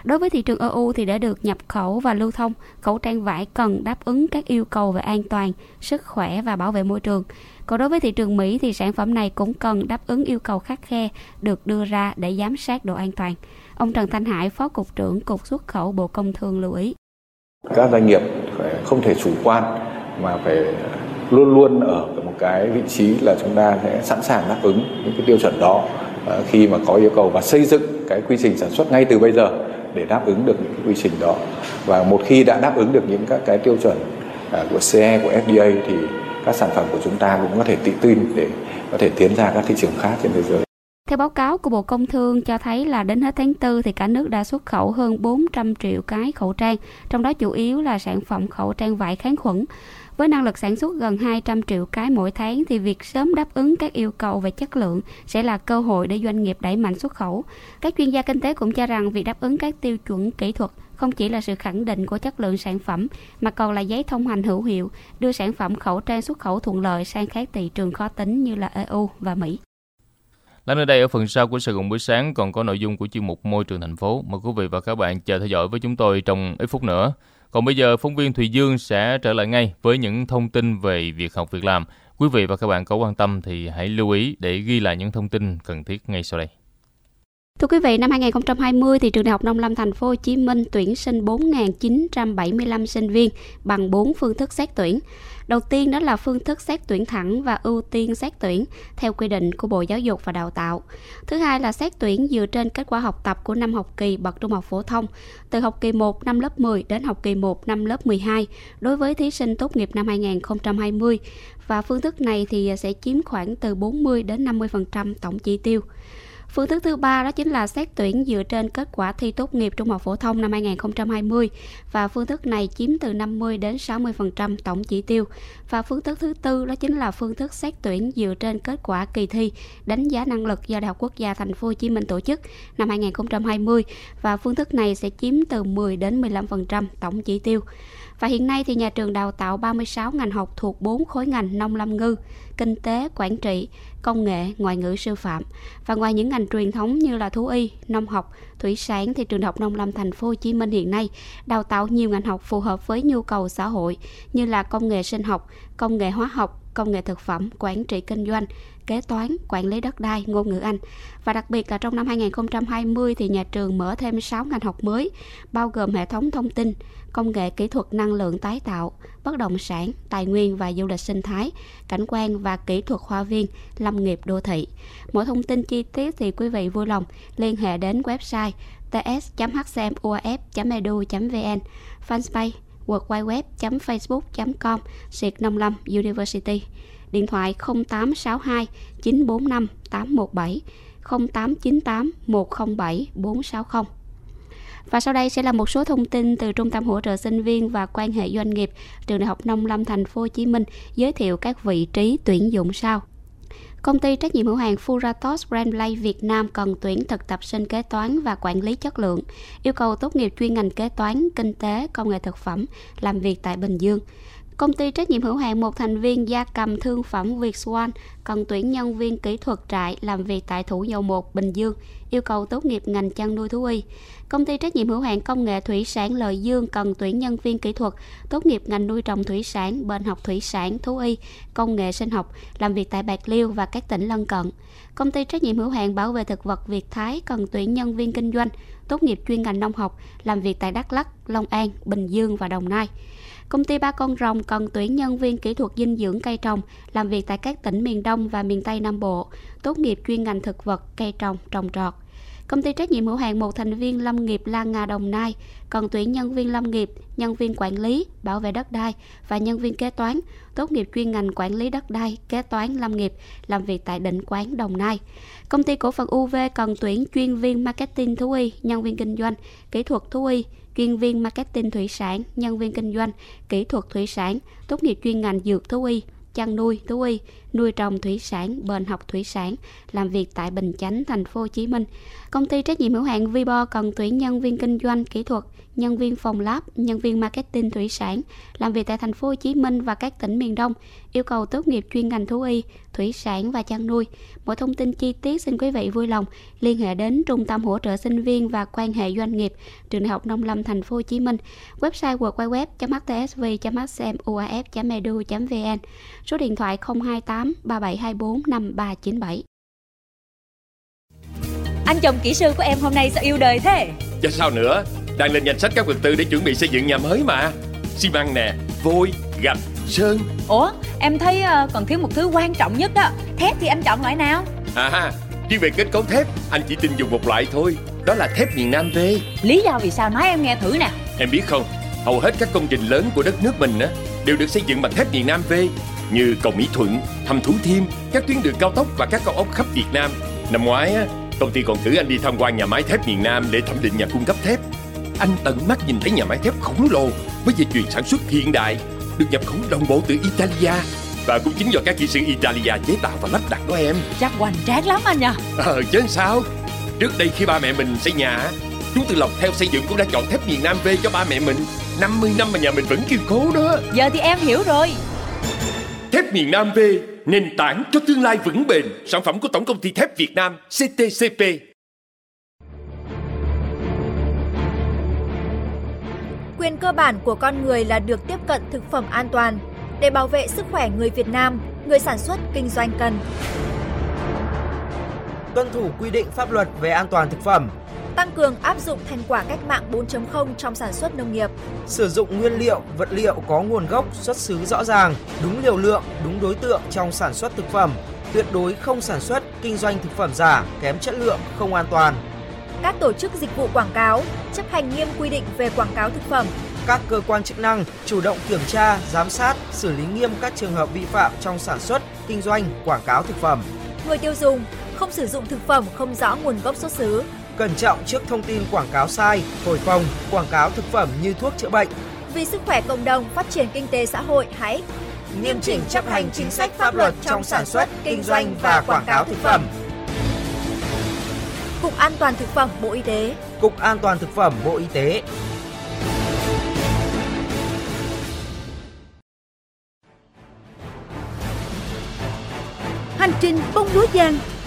Đối với thị trường EU thì để được nhập khẩu và lưu thông, khẩu trang vải cần đáp ứng các yêu cầu về an toàn, sức khỏe và bảo vệ môi trường. Còn đối với thị trường Mỹ thì sản phẩm này cũng cần đáp ứng yêu cầu khắc khe được đưa ra để giám sát độ an toàn. Ông Trần Thanh Hải, Phó Cục trưởng Cục Xuất khẩu Bộ Công Thương lưu ý.
Các doanh nghiệp phải không thể chủ quan mà phải luôn luôn ở một cái vị trí là chúng ta sẽ sẵn sàng đáp ứng những cái tiêu chuẩn đó à, khi mà có yêu cầu và xây dựng cái quy trình sản xuất ngay từ bây giờ để đáp ứng được những cái quy trình đó và một khi đã đáp ứng được những các cái tiêu chuẩn à, của CE của FDA thì các sản phẩm của chúng ta cũng có thể tự tin để có thể tiến ra các thị trường khác trên thế giới.
Theo báo cáo của Bộ Công Thương cho thấy là đến hết tháng 4 thì cả nước đã xuất khẩu hơn 400 triệu cái khẩu trang, trong đó chủ yếu là sản phẩm khẩu trang vải kháng khuẩn. Với năng lực sản xuất gần 200 triệu cái mỗi tháng thì việc sớm đáp ứng các yêu cầu về chất lượng sẽ là cơ hội để doanh nghiệp đẩy mạnh xuất khẩu. Các chuyên gia kinh tế cũng cho rằng việc đáp ứng các tiêu chuẩn kỹ thuật không chỉ là sự khẳng định của chất lượng sản phẩm mà còn là giấy thông hành hữu hiệu đưa sản phẩm khẩu trang xuất khẩu thuận lợi sang các thị trường khó tính như là EU và Mỹ.
Lắng nơi đây ở phần sau của Sài Gòn buổi sáng còn có nội dung của chuyên mục Môi trường thành phố. Mời quý vị và các bạn chờ theo dõi với chúng tôi trong ít phút nữa. Còn bây giờ, phóng viên Thùy Dương sẽ trở lại ngay với những thông tin về việc học việc làm. Quý vị và các bạn có quan tâm thì hãy lưu ý để ghi lại những thông tin cần thiết ngay sau đây.
Thưa quý vị, năm 2020 thì trường Đại học Nông Lâm Thành phố Hồ Chí Minh tuyển sinh 4.975 sinh viên bằng 4 phương thức xét tuyển. Đầu tiên đó là phương thức xét tuyển thẳng và ưu tiên xét tuyển theo quy định của Bộ Giáo dục và Đào tạo. Thứ hai là xét tuyển dựa trên kết quả học tập của năm học kỳ bậc trung học phổ thông, từ học kỳ 1 năm lớp 10 đến học kỳ 1 năm lớp 12 đối với thí sinh tốt nghiệp năm 2020 và phương thức này thì sẽ chiếm khoảng từ 40 đến 50% tổng chỉ tiêu. Phương thức thứ ba đó chính là xét tuyển dựa trên kết quả thi tốt nghiệp trung học phổ thông năm 2020 và phương thức này chiếm từ 50 đến 60% tổng chỉ tiêu. Và phương thức thứ tư đó chính là phương thức xét tuyển dựa trên kết quả kỳ thi đánh giá năng lực do Đại học Quốc gia Thành phố Hồ Chí Minh tổ chức năm 2020 và phương thức này sẽ chiếm từ 10 đến 15% tổng chỉ tiêu. Và hiện nay thì nhà trường đào tạo 36 ngành học thuộc 4 khối ngành nông lâm ngư, kinh tế, quản trị, công nghệ, ngoại ngữ sư phạm. Và ngoài những ngành truyền thống như là thú y, nông học, thủy sản thì trường học nông lâm thành phố Hồ Chí Minh hiện nay đào tạo nhiều ngành học phù hợp với nhu cầu xã hội như là công nghệ sinh học, công nghệ hóa học, công nghệ thực phẩm, quản trị kinh doanh, kế toán, quản lý đất đai, ngôn ngữ Anh. Và đặc biệt là trong năm 2020 thì nhà trường mở thêm 6 ngành học mới, bao gồm hệ thống thông tin, công nghệ kỹ thuật năng lượng tái tạo, bất động sản, tài nguyên và du lịch sinh thái, cảnh quan và kỹ thuật khoa viên, lâm nghiệp đô thị. Mọi thông tin chi tiết thì quý vị vui lòng liên hệ đến website ts.hcmuaf.edu.vn, fanpage www.facebook.com Siệt Nông Lâm University điện thoại 0862 945 817 0898 107 460 và sau đây sẽ là một số thông tin từ Trung tâm hỗ trợ sinh viên và quan hệ doanh nghiệp Trường Đại học Nông Lâm Thành phố Hồ Chí Minh giới thiệu các vị trí tuyển dụng sau. Công ty trách nhiệm hữu hạn Furatos Brandlay Việt Nam cần tuyển thực tập sinh kế toán và quản lý chất lượng, yêu cầu tốt nghiệp chuyên ngành kế toán, kinh tế, công nghệ thực phẩm, làm việc tại Bình Dương. Công ty trách nhiệm hữu hạn một thành viên gia cầm thương phẩm Việt Swan cần tuyển nhân viên kỹ thuật trại làm việc tại Thủ Dầu Một, Bình Dương, yêu cầu tốt nghiệp ngành chăn nuôi thú y. Công ty trách nhiệm hữu hạn công nghệ thủy sản Lợi Dương cần tuyển nhân viên kỹ thuật tốt nghiệp ngành nuôi trồng thủy sản, bệnh học thủy sản, thú y, công nghệ sinh học, làm việc tại Bạc Liêu và các tỉnh lân cận. Công ty trách nhiệm hữu hạn bảo vệ thực vật Việt Thái cần tuyển nhân viên kinh doanh tốt nghiệp chuyên ngành nông học, làm việc tại Đắk Lắk, Long An, Bình Dương và Đồng Nai. Công ty Ba Con Rồng cần tuyển nhân viên kỹ thuật dinh dưỡng cây trồng, làm việc tại các tỉnh miền Đông và miền Tây Nam Bộ, tốt nghiệp chuyên ngành thực vật, cây trồng, trồng trọt. Công ty trách nhiệm hữu hạn một thành viên lâm nghiệp Lan Nga Đồng Nai cần tuyển nhân viên lâm nghiệp, nhân viên quản lý, bảo vệ đất đai và nhân viên kế toán, tốt nghiệp chuyên ngành quản lý đất đai, kế toán lâm nghiệp, làm việc tại định quán Đồng Nai. Công ty cổ phần UV cần tuyển chuyên viên marketing thú y, nhân viên kinh doanh, kỹ thuật thú y, chuyên viên marketing thủy sản, nhân viên kinh doanh, kỹ thuật thủy sản, tốt nghiệp chuyên ngành dược thú y, chăn nuôi thú y, nuôi trồng thủy sản, bền học thủy sản, làm việc tại Bình Chánh, thành phố Hồ Chí Minh. Công ty trách nhiệm hữu hạn Vibo cần tuyển nhân viên kinh doanh kỹ thuật, nhân viên phòng lab, nhân viên marketing thủy sản, làm việc tại thành phố Hồ Chí Minh và các tỉnh miền Đông, yêu cầu tốt nghiệp chuyên ngành thú y, thủy sản và chăn nuôi. Mọi thông tin chi tiết xin quý vị vui lòng liên hệ đến Trung tâm hỗ trợ sinh viên và quan hệ doanh nghiệp Trường Đại học Nông Lâm thành phố Hồ Chí Minh, website www.htsv.hcmuaf.edu.vn, e số điện thoại 028 3724 5397.
Anh chồng kỹ sư của em hôm nay sao yêu đời thế?
Chứ sao nữa? Đang lên danh sách các vật tư để chuẩn bị xây dựng nhà mới mà. Xi măng nè, vôi, gạch, sơn.
Ủa em thấy ờ, còn thiếu một thứ quan trọng nhất đó Thép thì anh chọn loại nào?
À riêng về kết cấu thép Anh chỉ tin dùng một loại thôi. Đó là thép miền Nam V.
Lý do vì sao? Nói em nghe thử nè.
Em biết không Hầu hết các công trình lớn của đất nước mình á Đều được xây dựng bằng thép miền Nam V Như cầu Mỹ Thuận, Hầm Thủ Thiêm Các tuyến đường cao tốc và các cao ốc khắp Việt Nam Năm ngoái á Công ty còn cử anh đi tham quan nhà máy thép miền Nam để thẩm định nhà cung cấp thép. Anh tận mắt nhìn thấy nhà máy thép khổng lồ với dây chuyền sản xuất hiện đại, được nhập khẩu đồng bộ từ Italia. Và cũng chính do các kỹ sư Italia chế tạo và lắp đặt đó em.
Chắc hoành tráng lắm anh nhờ.
Ờ chứ sao? Trước đây khi ba mẹ mình xây nhà, chúng từ lọc theo xây dựng cũng đã chọn thép miền Nam V cho ba mẹ mình. 50 năm mà nhà mình vẫn kiên cố đó.
Giờ thì em hiểu rồi.
Thép miền Nam V, nền tảng cho tương lai vững bền. Sản phẩm của Tổng công ty thép Việt Nam CTCP.
Quyền cơ bản của con người là được tiếp cận thực phẩm an toàn. Để bảo vệ sức khỏe người Việt Nam, người sản xuất kinh doanh cần
tuân thủ quy định pháp luật về an toàn thực phẩm,
tăng cường áp dụng thành quả cách mạng 4.0 trong sản xuất nông nghiệp,
sử dụng nguyên liệu, vật liệu có nguồn gốc, xuất xứ rõ ràng, đúng liều lượng, đúng đối tượng trong sản xuất thực phẩm, tuyệt đối không sản xuất, kinh doanh thực phẩm giả, kém chất lượng, không an toàn.
Các tổ chức dịch vụ quảng cáo chấp hành nghiêm quy định về quảng cáo thực phẩm.
Các cơ quan chức năng chủ động kiểm tra, giám sát, xử lý nghiêm các trường hợp vi phạm trong sản xuất, kinh doanh, quảng cáo thực phẩm.
Người tiêu dùng không sử dụng thực phẩm không rõ nguồn gốc xuất xứ.
Cẩn trọng trước thông tin quảng cáo sai, thổi phồng, quảng cáo thực phẩm như thuốc chữa bệnh.
Vì sức khỏe cộng đồng, phát triển kinh tế xã hội, hãy
nghiêm chỉnh chấp hành chính sách pháp luật trong sản xuất, kinh doanh và quảng cáo thực phẩm.
Cục An toàn thực phẩm Bộ Y tế.
Cục An toàn thực phẩm Bộ Y tế.
Hành trình bông lúa giang,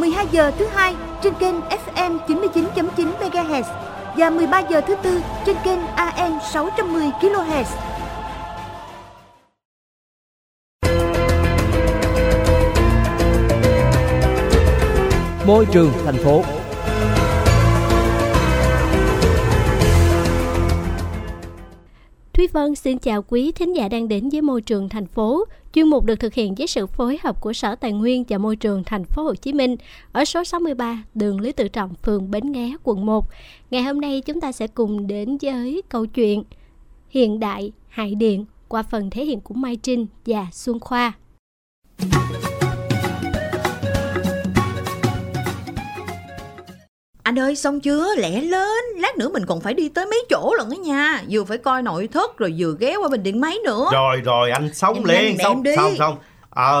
12 giờ thứ hai trên kênh FM 99.9 MHz và 13 giờ thứ tư trên kênh AM 610 kHz.
Môi trường thành phố
Thúy Vân xin chào quý thính giả đang đến với môi trường thành phố. Chuyên mục được thực hiện với sự phối hợp của Sở Tài nguyên và Môi trường thành phố Hồ Chí Minh ở số 63 đường Lý Tự Trọng, phường Bến Nghé, quận 1. Ngày hôm nay chúng ta sẽ cùng đến với câu chuyện Hiện đại Hải Điện qua phần thể hiện của Mai Trinh và Xuân Khoa.
Anh ơi xong chưa? Lẹ lên. Lát nữa mình còn phải đi tới mấy chỗ lận á nha. Vừa phải coi nội thất rồi vừa ghé qua bình điện máy nữa.
Rồi rồi anh xong
Em
liền. xong
đi.
xong xong. À,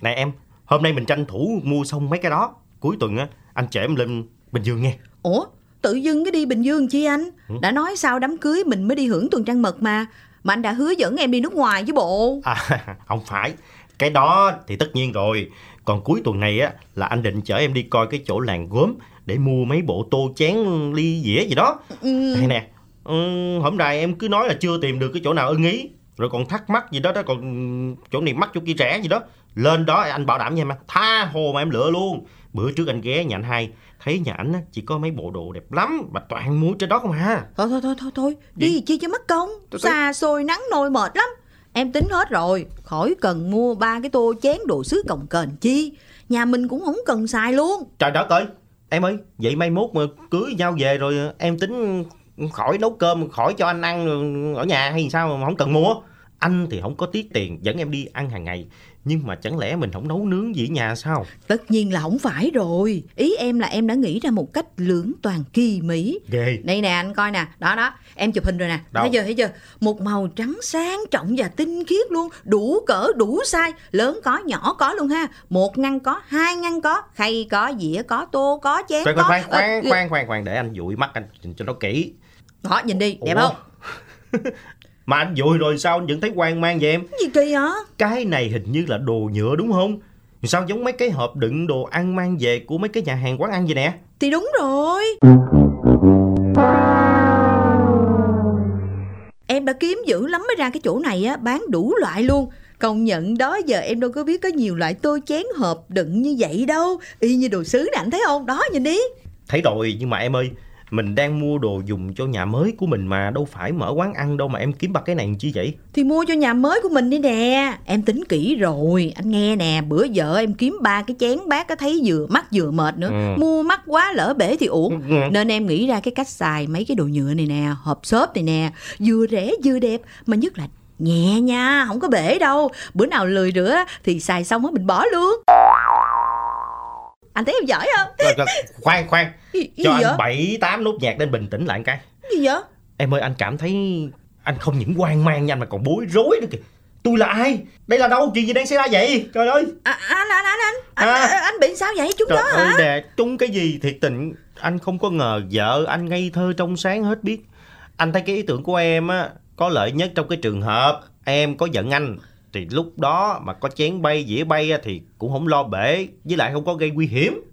Nè em Hôm nay mình tranh thủ mua xong mấy cái đó. Cuối tuần á anh chở em lên Bình Dương nghe.
Ủa tự dưng cái đi Bình Dương chi anh? Đã nói sao đám cưới mình mới đi hưởng tuần trăng mật mà. Mà anh đã hứa dẫn em đi nước ngoài chứ bộ.
À không phải. Cái đó thì tất nhiên rồi. Còn cuối tuần này á là anh định chở em đi coi cái chỗ làng gốm để mua mấy bộ tô chén ly dĩa gì đó.
Ừ.
Đây nè, ừ, hôm nay em cứ nói là chưa tìm được cái chỗ nào ưng ý rồi còn thắc mắc gì đó đó còn chỗ này mắc chỗ kia rẻ gì đó. Lên đó anh bảo đảm nha em tha hồ mà em lựa luôn. Bữa trước anh ghé nhà anh hai thấy nhà ảnh chỉ có mấy bộ đồ đẹp lắm mà toàn mua trên đó không à.
Thôi thôi thôi thôi thôi Đi chi cho mất công.
Tôi-
Xa xôi nắng nôi mệt lắm. Em tính hết rồi Khỏi cần mua ba cái tô chén đồ sứ cồng kềnh chi. Nhà mình cũng không cần xài luôn.
Trời đất ơi em ơi vậy mai mốt mà cưới nhau về rồi em tính khỏi nấu cơm khỏi cho anh ăn ở nhà hay sao mà không cần mua? Anh thì không có tiết tiền dẫn em đi ăn hàng ngày. Nhưng mà chẳng lẽ mình không nấu nướng gì ở nhà sao?
Tất nhiên là không phải rồi. Ý em là em đã nghĩ ra một cách lưỡng toàn kỳ mỹ.
Ghê.
Đây nè anh coi nè. Đó đó em chụp hình rồi nè.
Đâu?
Thấy chưa thấy chưa? Một màu trắng sáng trọng và tinh khiết luôn. Đủ cỡ đủ size. Lớn có nhỏ có luôn ha. Một ngăn có hai ngăn có. Khay có dĩa có tô có chén
khoan
có.
khoan khoan
Ờ,
khoan khoan khoan khoan. Để anh dụi mắt anh nhìn cho nó kỹ.
Đó nhìn đi. Đẹp
Ủa?
không?
Mà anh dụi rồi sao anh vẫn thấy hoang mang vậy em?
Gì kỳ hả
cái này hình như là đồ nhựa đúng không? Sao giống mấy cái hộp đựng đồ ăn mang về của mấy cái nhà hàng quán ăn vậy nè?
Thì đúng rồi Em đã kiếm dữ lắm mới ra cái chỗ này á, Bán đủ loại luôn. Công nhận đó, giờ em đâu có biết có nhiều loại tô chén hộp đựng như vậy đâu. Y như đồ sứ nè, anh thấy không? Đó, nhìn đi.
Thấy rồi, nhưng mà em ơi mình đang mua đồ dùng cho nhà mới của mình mà đâu phải mở quán ăn đâu mà em kiếm bạc cái này chi vậy?
Thì mua cho nhà mới của mình đi nè. Em tính kỹ rồi. Anh nghe nè Bữa giờ em kiếm ba cái chén bát có thấy vừa mắc vừa mệt nữa.
Ừ.
Mua mắc quá lỡ bể thì uổng.
Ừ.
Nên em nghĩ ra cái cách xài mấy cái đồ nhựa này nè Hộp xốp này nè. Vừa rẻ vừa đẹp Mà nhất là nhẹ nha Không có bể đâu. Bữa nào lười rửa thì xài xong á mình bỏ luôn Anh thấy em giỏi không?
Rồi, rồi, khoan khoan
Gì- gì
cho
vậy?
anh bảy tám nốt nhạc nên bình tĩnh lại một cái
Gì vậy?
em ơi anh cảm thấy anh không những hoang mang nha anh mà còn bối rối nữa kìa tôi là ai đây là đâu chuyện gì đang xảy ra vậy trời ơi
À, anh, anh, anh, anh, anh,
À.
anh, anh bị sao vậy? Chúng
Trời
đó
ơi
hả?
nè, trúng cái gì thiệt tình Anh không có ngờ vợ anh ngây thơ trong sáng hết biết Anh thấy cái ý tưởng của em á Có lợi nhất trong cái trường hợp Em có giận anh Thì lúc đó mà có chén bay, dĩa bay á, Thì cũng không lo bể Với lại không có gây nguy hiểm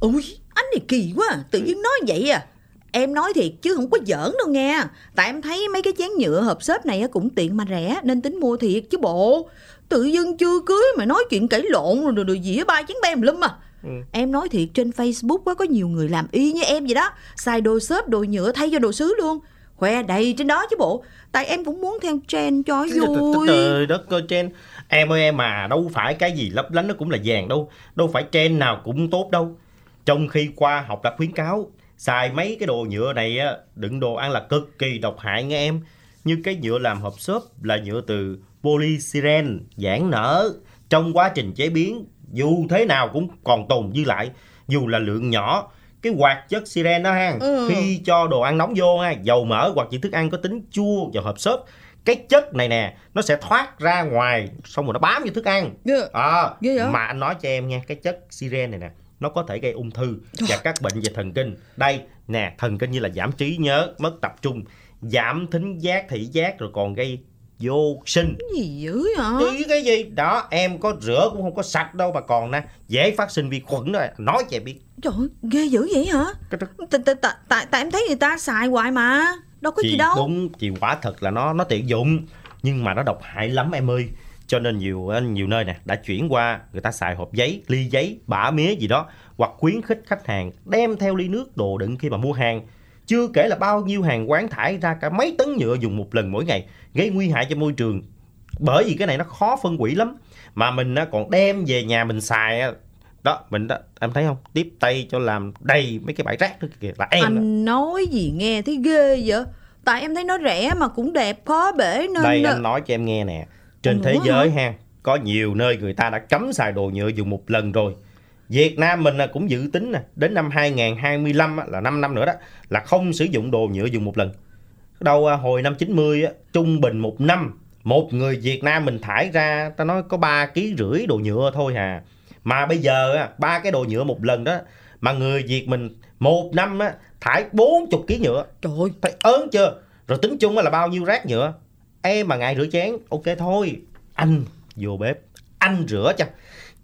Ui, anh này kỳ quá, tự nhiên nói vậy à. Em nói thiệt chứ không có giỡn đâu nghe. Tại em thấy mấy cái chén nhựa hộp xốp này á cũng tiện mà rẻ nên tính mua thiệt chứ bộ. Tự dưng chưa cưới mà nói chuyện cãi lộn rồi, rồi, rồi dĩa ba chén bem lum à.
Ừ.
Em nói thiệt trên Facebook á có nhiều người làm y như em vậy đó. Xài đồ xốp, đồ nhựa thay cho đồ sứ luôn. Khoe đầy trên đó chứ bộ. Tại em cũng muốn theo trend cho vui.
Trời đất ơi trend. Em ơi em mà đâu phải cái gì lấp lánh nó cũng là vàng đâu. Đâu phải trend nào cũng tốt đâu. Trong khi khoa học đã khuyến cáo Xài mấy cái đồ nhựa này á, đựng đồ ăn là cực kỳ độc hại nghe em. Như cái nhựa làm hộp xốp là nhựa từ polystyren giãn nở. Trong quá trình chế biến dù thế nào cũng còn tồn dư lại Dù là lượng nhỏ cái hoạt chất siren đó ha
Ừ.
khi cho đồ ăn nóng vô ha dầu mỡ hoặc những thức ăn có tính chua vào hộp xốp cái chất này nè nó sẽ thoát ra ngoài xong rồi nó bám vô thức ăn
Ghê.
à,
vậy?
mà anh nói cho em nha cái chất siren này nè nó có thể gây ung thư và các bệnh về thần kinh đây nè thần kinh như là giảm trí nhớ mất tập trung giảm thính giác thị giác rồi còn gây vô sinh
Gì dữ hả?
Chứ cái gì đó em có rửa cũng không có sạch đâu mà còn nè dễ phát sinh vi khuẩn đó nói cho em biết
Trời ơi, ghê dữ vậy hả? Tại tại em thấy người ta xài hoài mà. Đâu có gì đâu.
đúng chị quả thật là nó nó tiện dụng nhưng mà nó độc hại lắm em ơi cho nên nhiều nhiều nơi nè đã chuyển qua người ta xài hộp giấy ly giấy bả mía gì đó hoặc khuyến khích khách hàng đem theo ly nước đồ đựng khi mà mua hàng chưa kể là bao nhiêu hàng quán thải ra cả mấy tấn nhựa dùng một lần mỗi ngày gây nguy hại cho môi trường bởi vì cái này nó khó phân hủy lắm mà mình còn đem về nhà mình xài đó mình đó em thấy không tiếp tay cho làm đầy mấy cái bãi rác đó kìa là em đó.
Anh nói gì nghe thấy ghê vậy? Tại em thấy nó rẻ mà cũng đẹp khó bể nên
Đây anh nói cho em nghe nè Trên
Ủa
thế
hả?
giới ha Có nhiều nơi người ta đã cấm xài đồ nhựa dùng một lần rồi Việt Nam mình cũng dự tính nè Đến năm 2025 á, là 5 năm nữa đó Là không sử dụng đồ nhựa dùng một lần. Đâu à, hồi năm 90 á, Trung bình một năm Một người Việt Nam mình thải ra Ta nói có 3 ký rưỡi đồ nhựa thôi hà. Mà bây giờ ba cái đồ nhựa một lần đó Mà người Việt mình một năm á, thải 40 ký nhựa.
Trời ơi.
Thấy ớn chưa? Rồi tính chung là bao nhiêu rác nhựa? Em mà ngại rửa chén Ok thôi. Anh vô bếp Anh rửa cho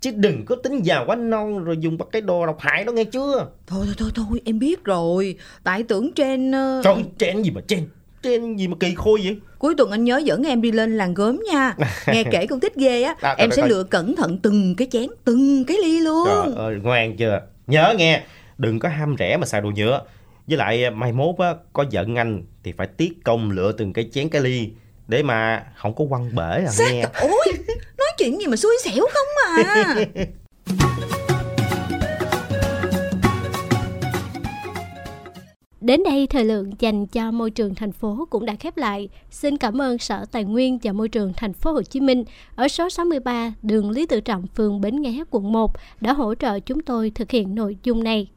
chứ đừng có tính già quá non rồi dùng bắt cái đồ độc hại đó nghe chưa
Thôi thôi thôi thôi em biết rồi Tại tưởng trên ờ,
trời trên gì mà trên trên gì mà kỳ khôi vậy
Cuối tuần anh nhớ dẫn em đi lên làng gốm nha Nghe kể con thích ghê á
À,
Em sẽ
rồi.
lựa cẩn thận từng cái chén Từng cái ly luôn
Trời ơi, ngoan chưa? Nhớ nghe, đừng có ham rẻ mà xài đồ nhựa. Với lại à, mai mốt á, có giận anh thì phải tiết công lựa từng cái chén cái ly để mà không có quăng bể à
Sát
nghe.
Ôi chuyện gì mà xui xẻo không à
Đến đây thời lượng dành cho môi trường thành phố cũng đã khép lại. Xin cảm ơn Sở Tài nguyên và Môi trường thành phố Hồ Chí Minh ở số 63 đường Lý Tự Trọng, phường Bến Nghé, quận 1 đã hỗ trợ chúng tôi thực hiện nội dung này.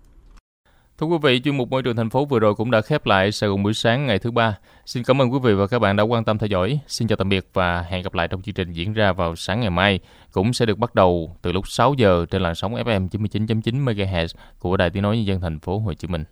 Thưa quý vị, chuyên mục Môi trường thành phố vừa rồi cũng đã khép lại Sài Gòn buổi sáng ngày thứ ba. Xin cảm ơn quý vị và các bạn đã quan tâm theo dõi. Xin chào tạm biệt và hẹn gặp lại trong chương trình diễn ra vào sáng ngày mai. Cũng sẽ được bắt đầu từ lúc 6 giờ trên làn sóng FM 99.9 MHz của Đài Tiếng nói nhân dân thành phố Hồ Chí Minh.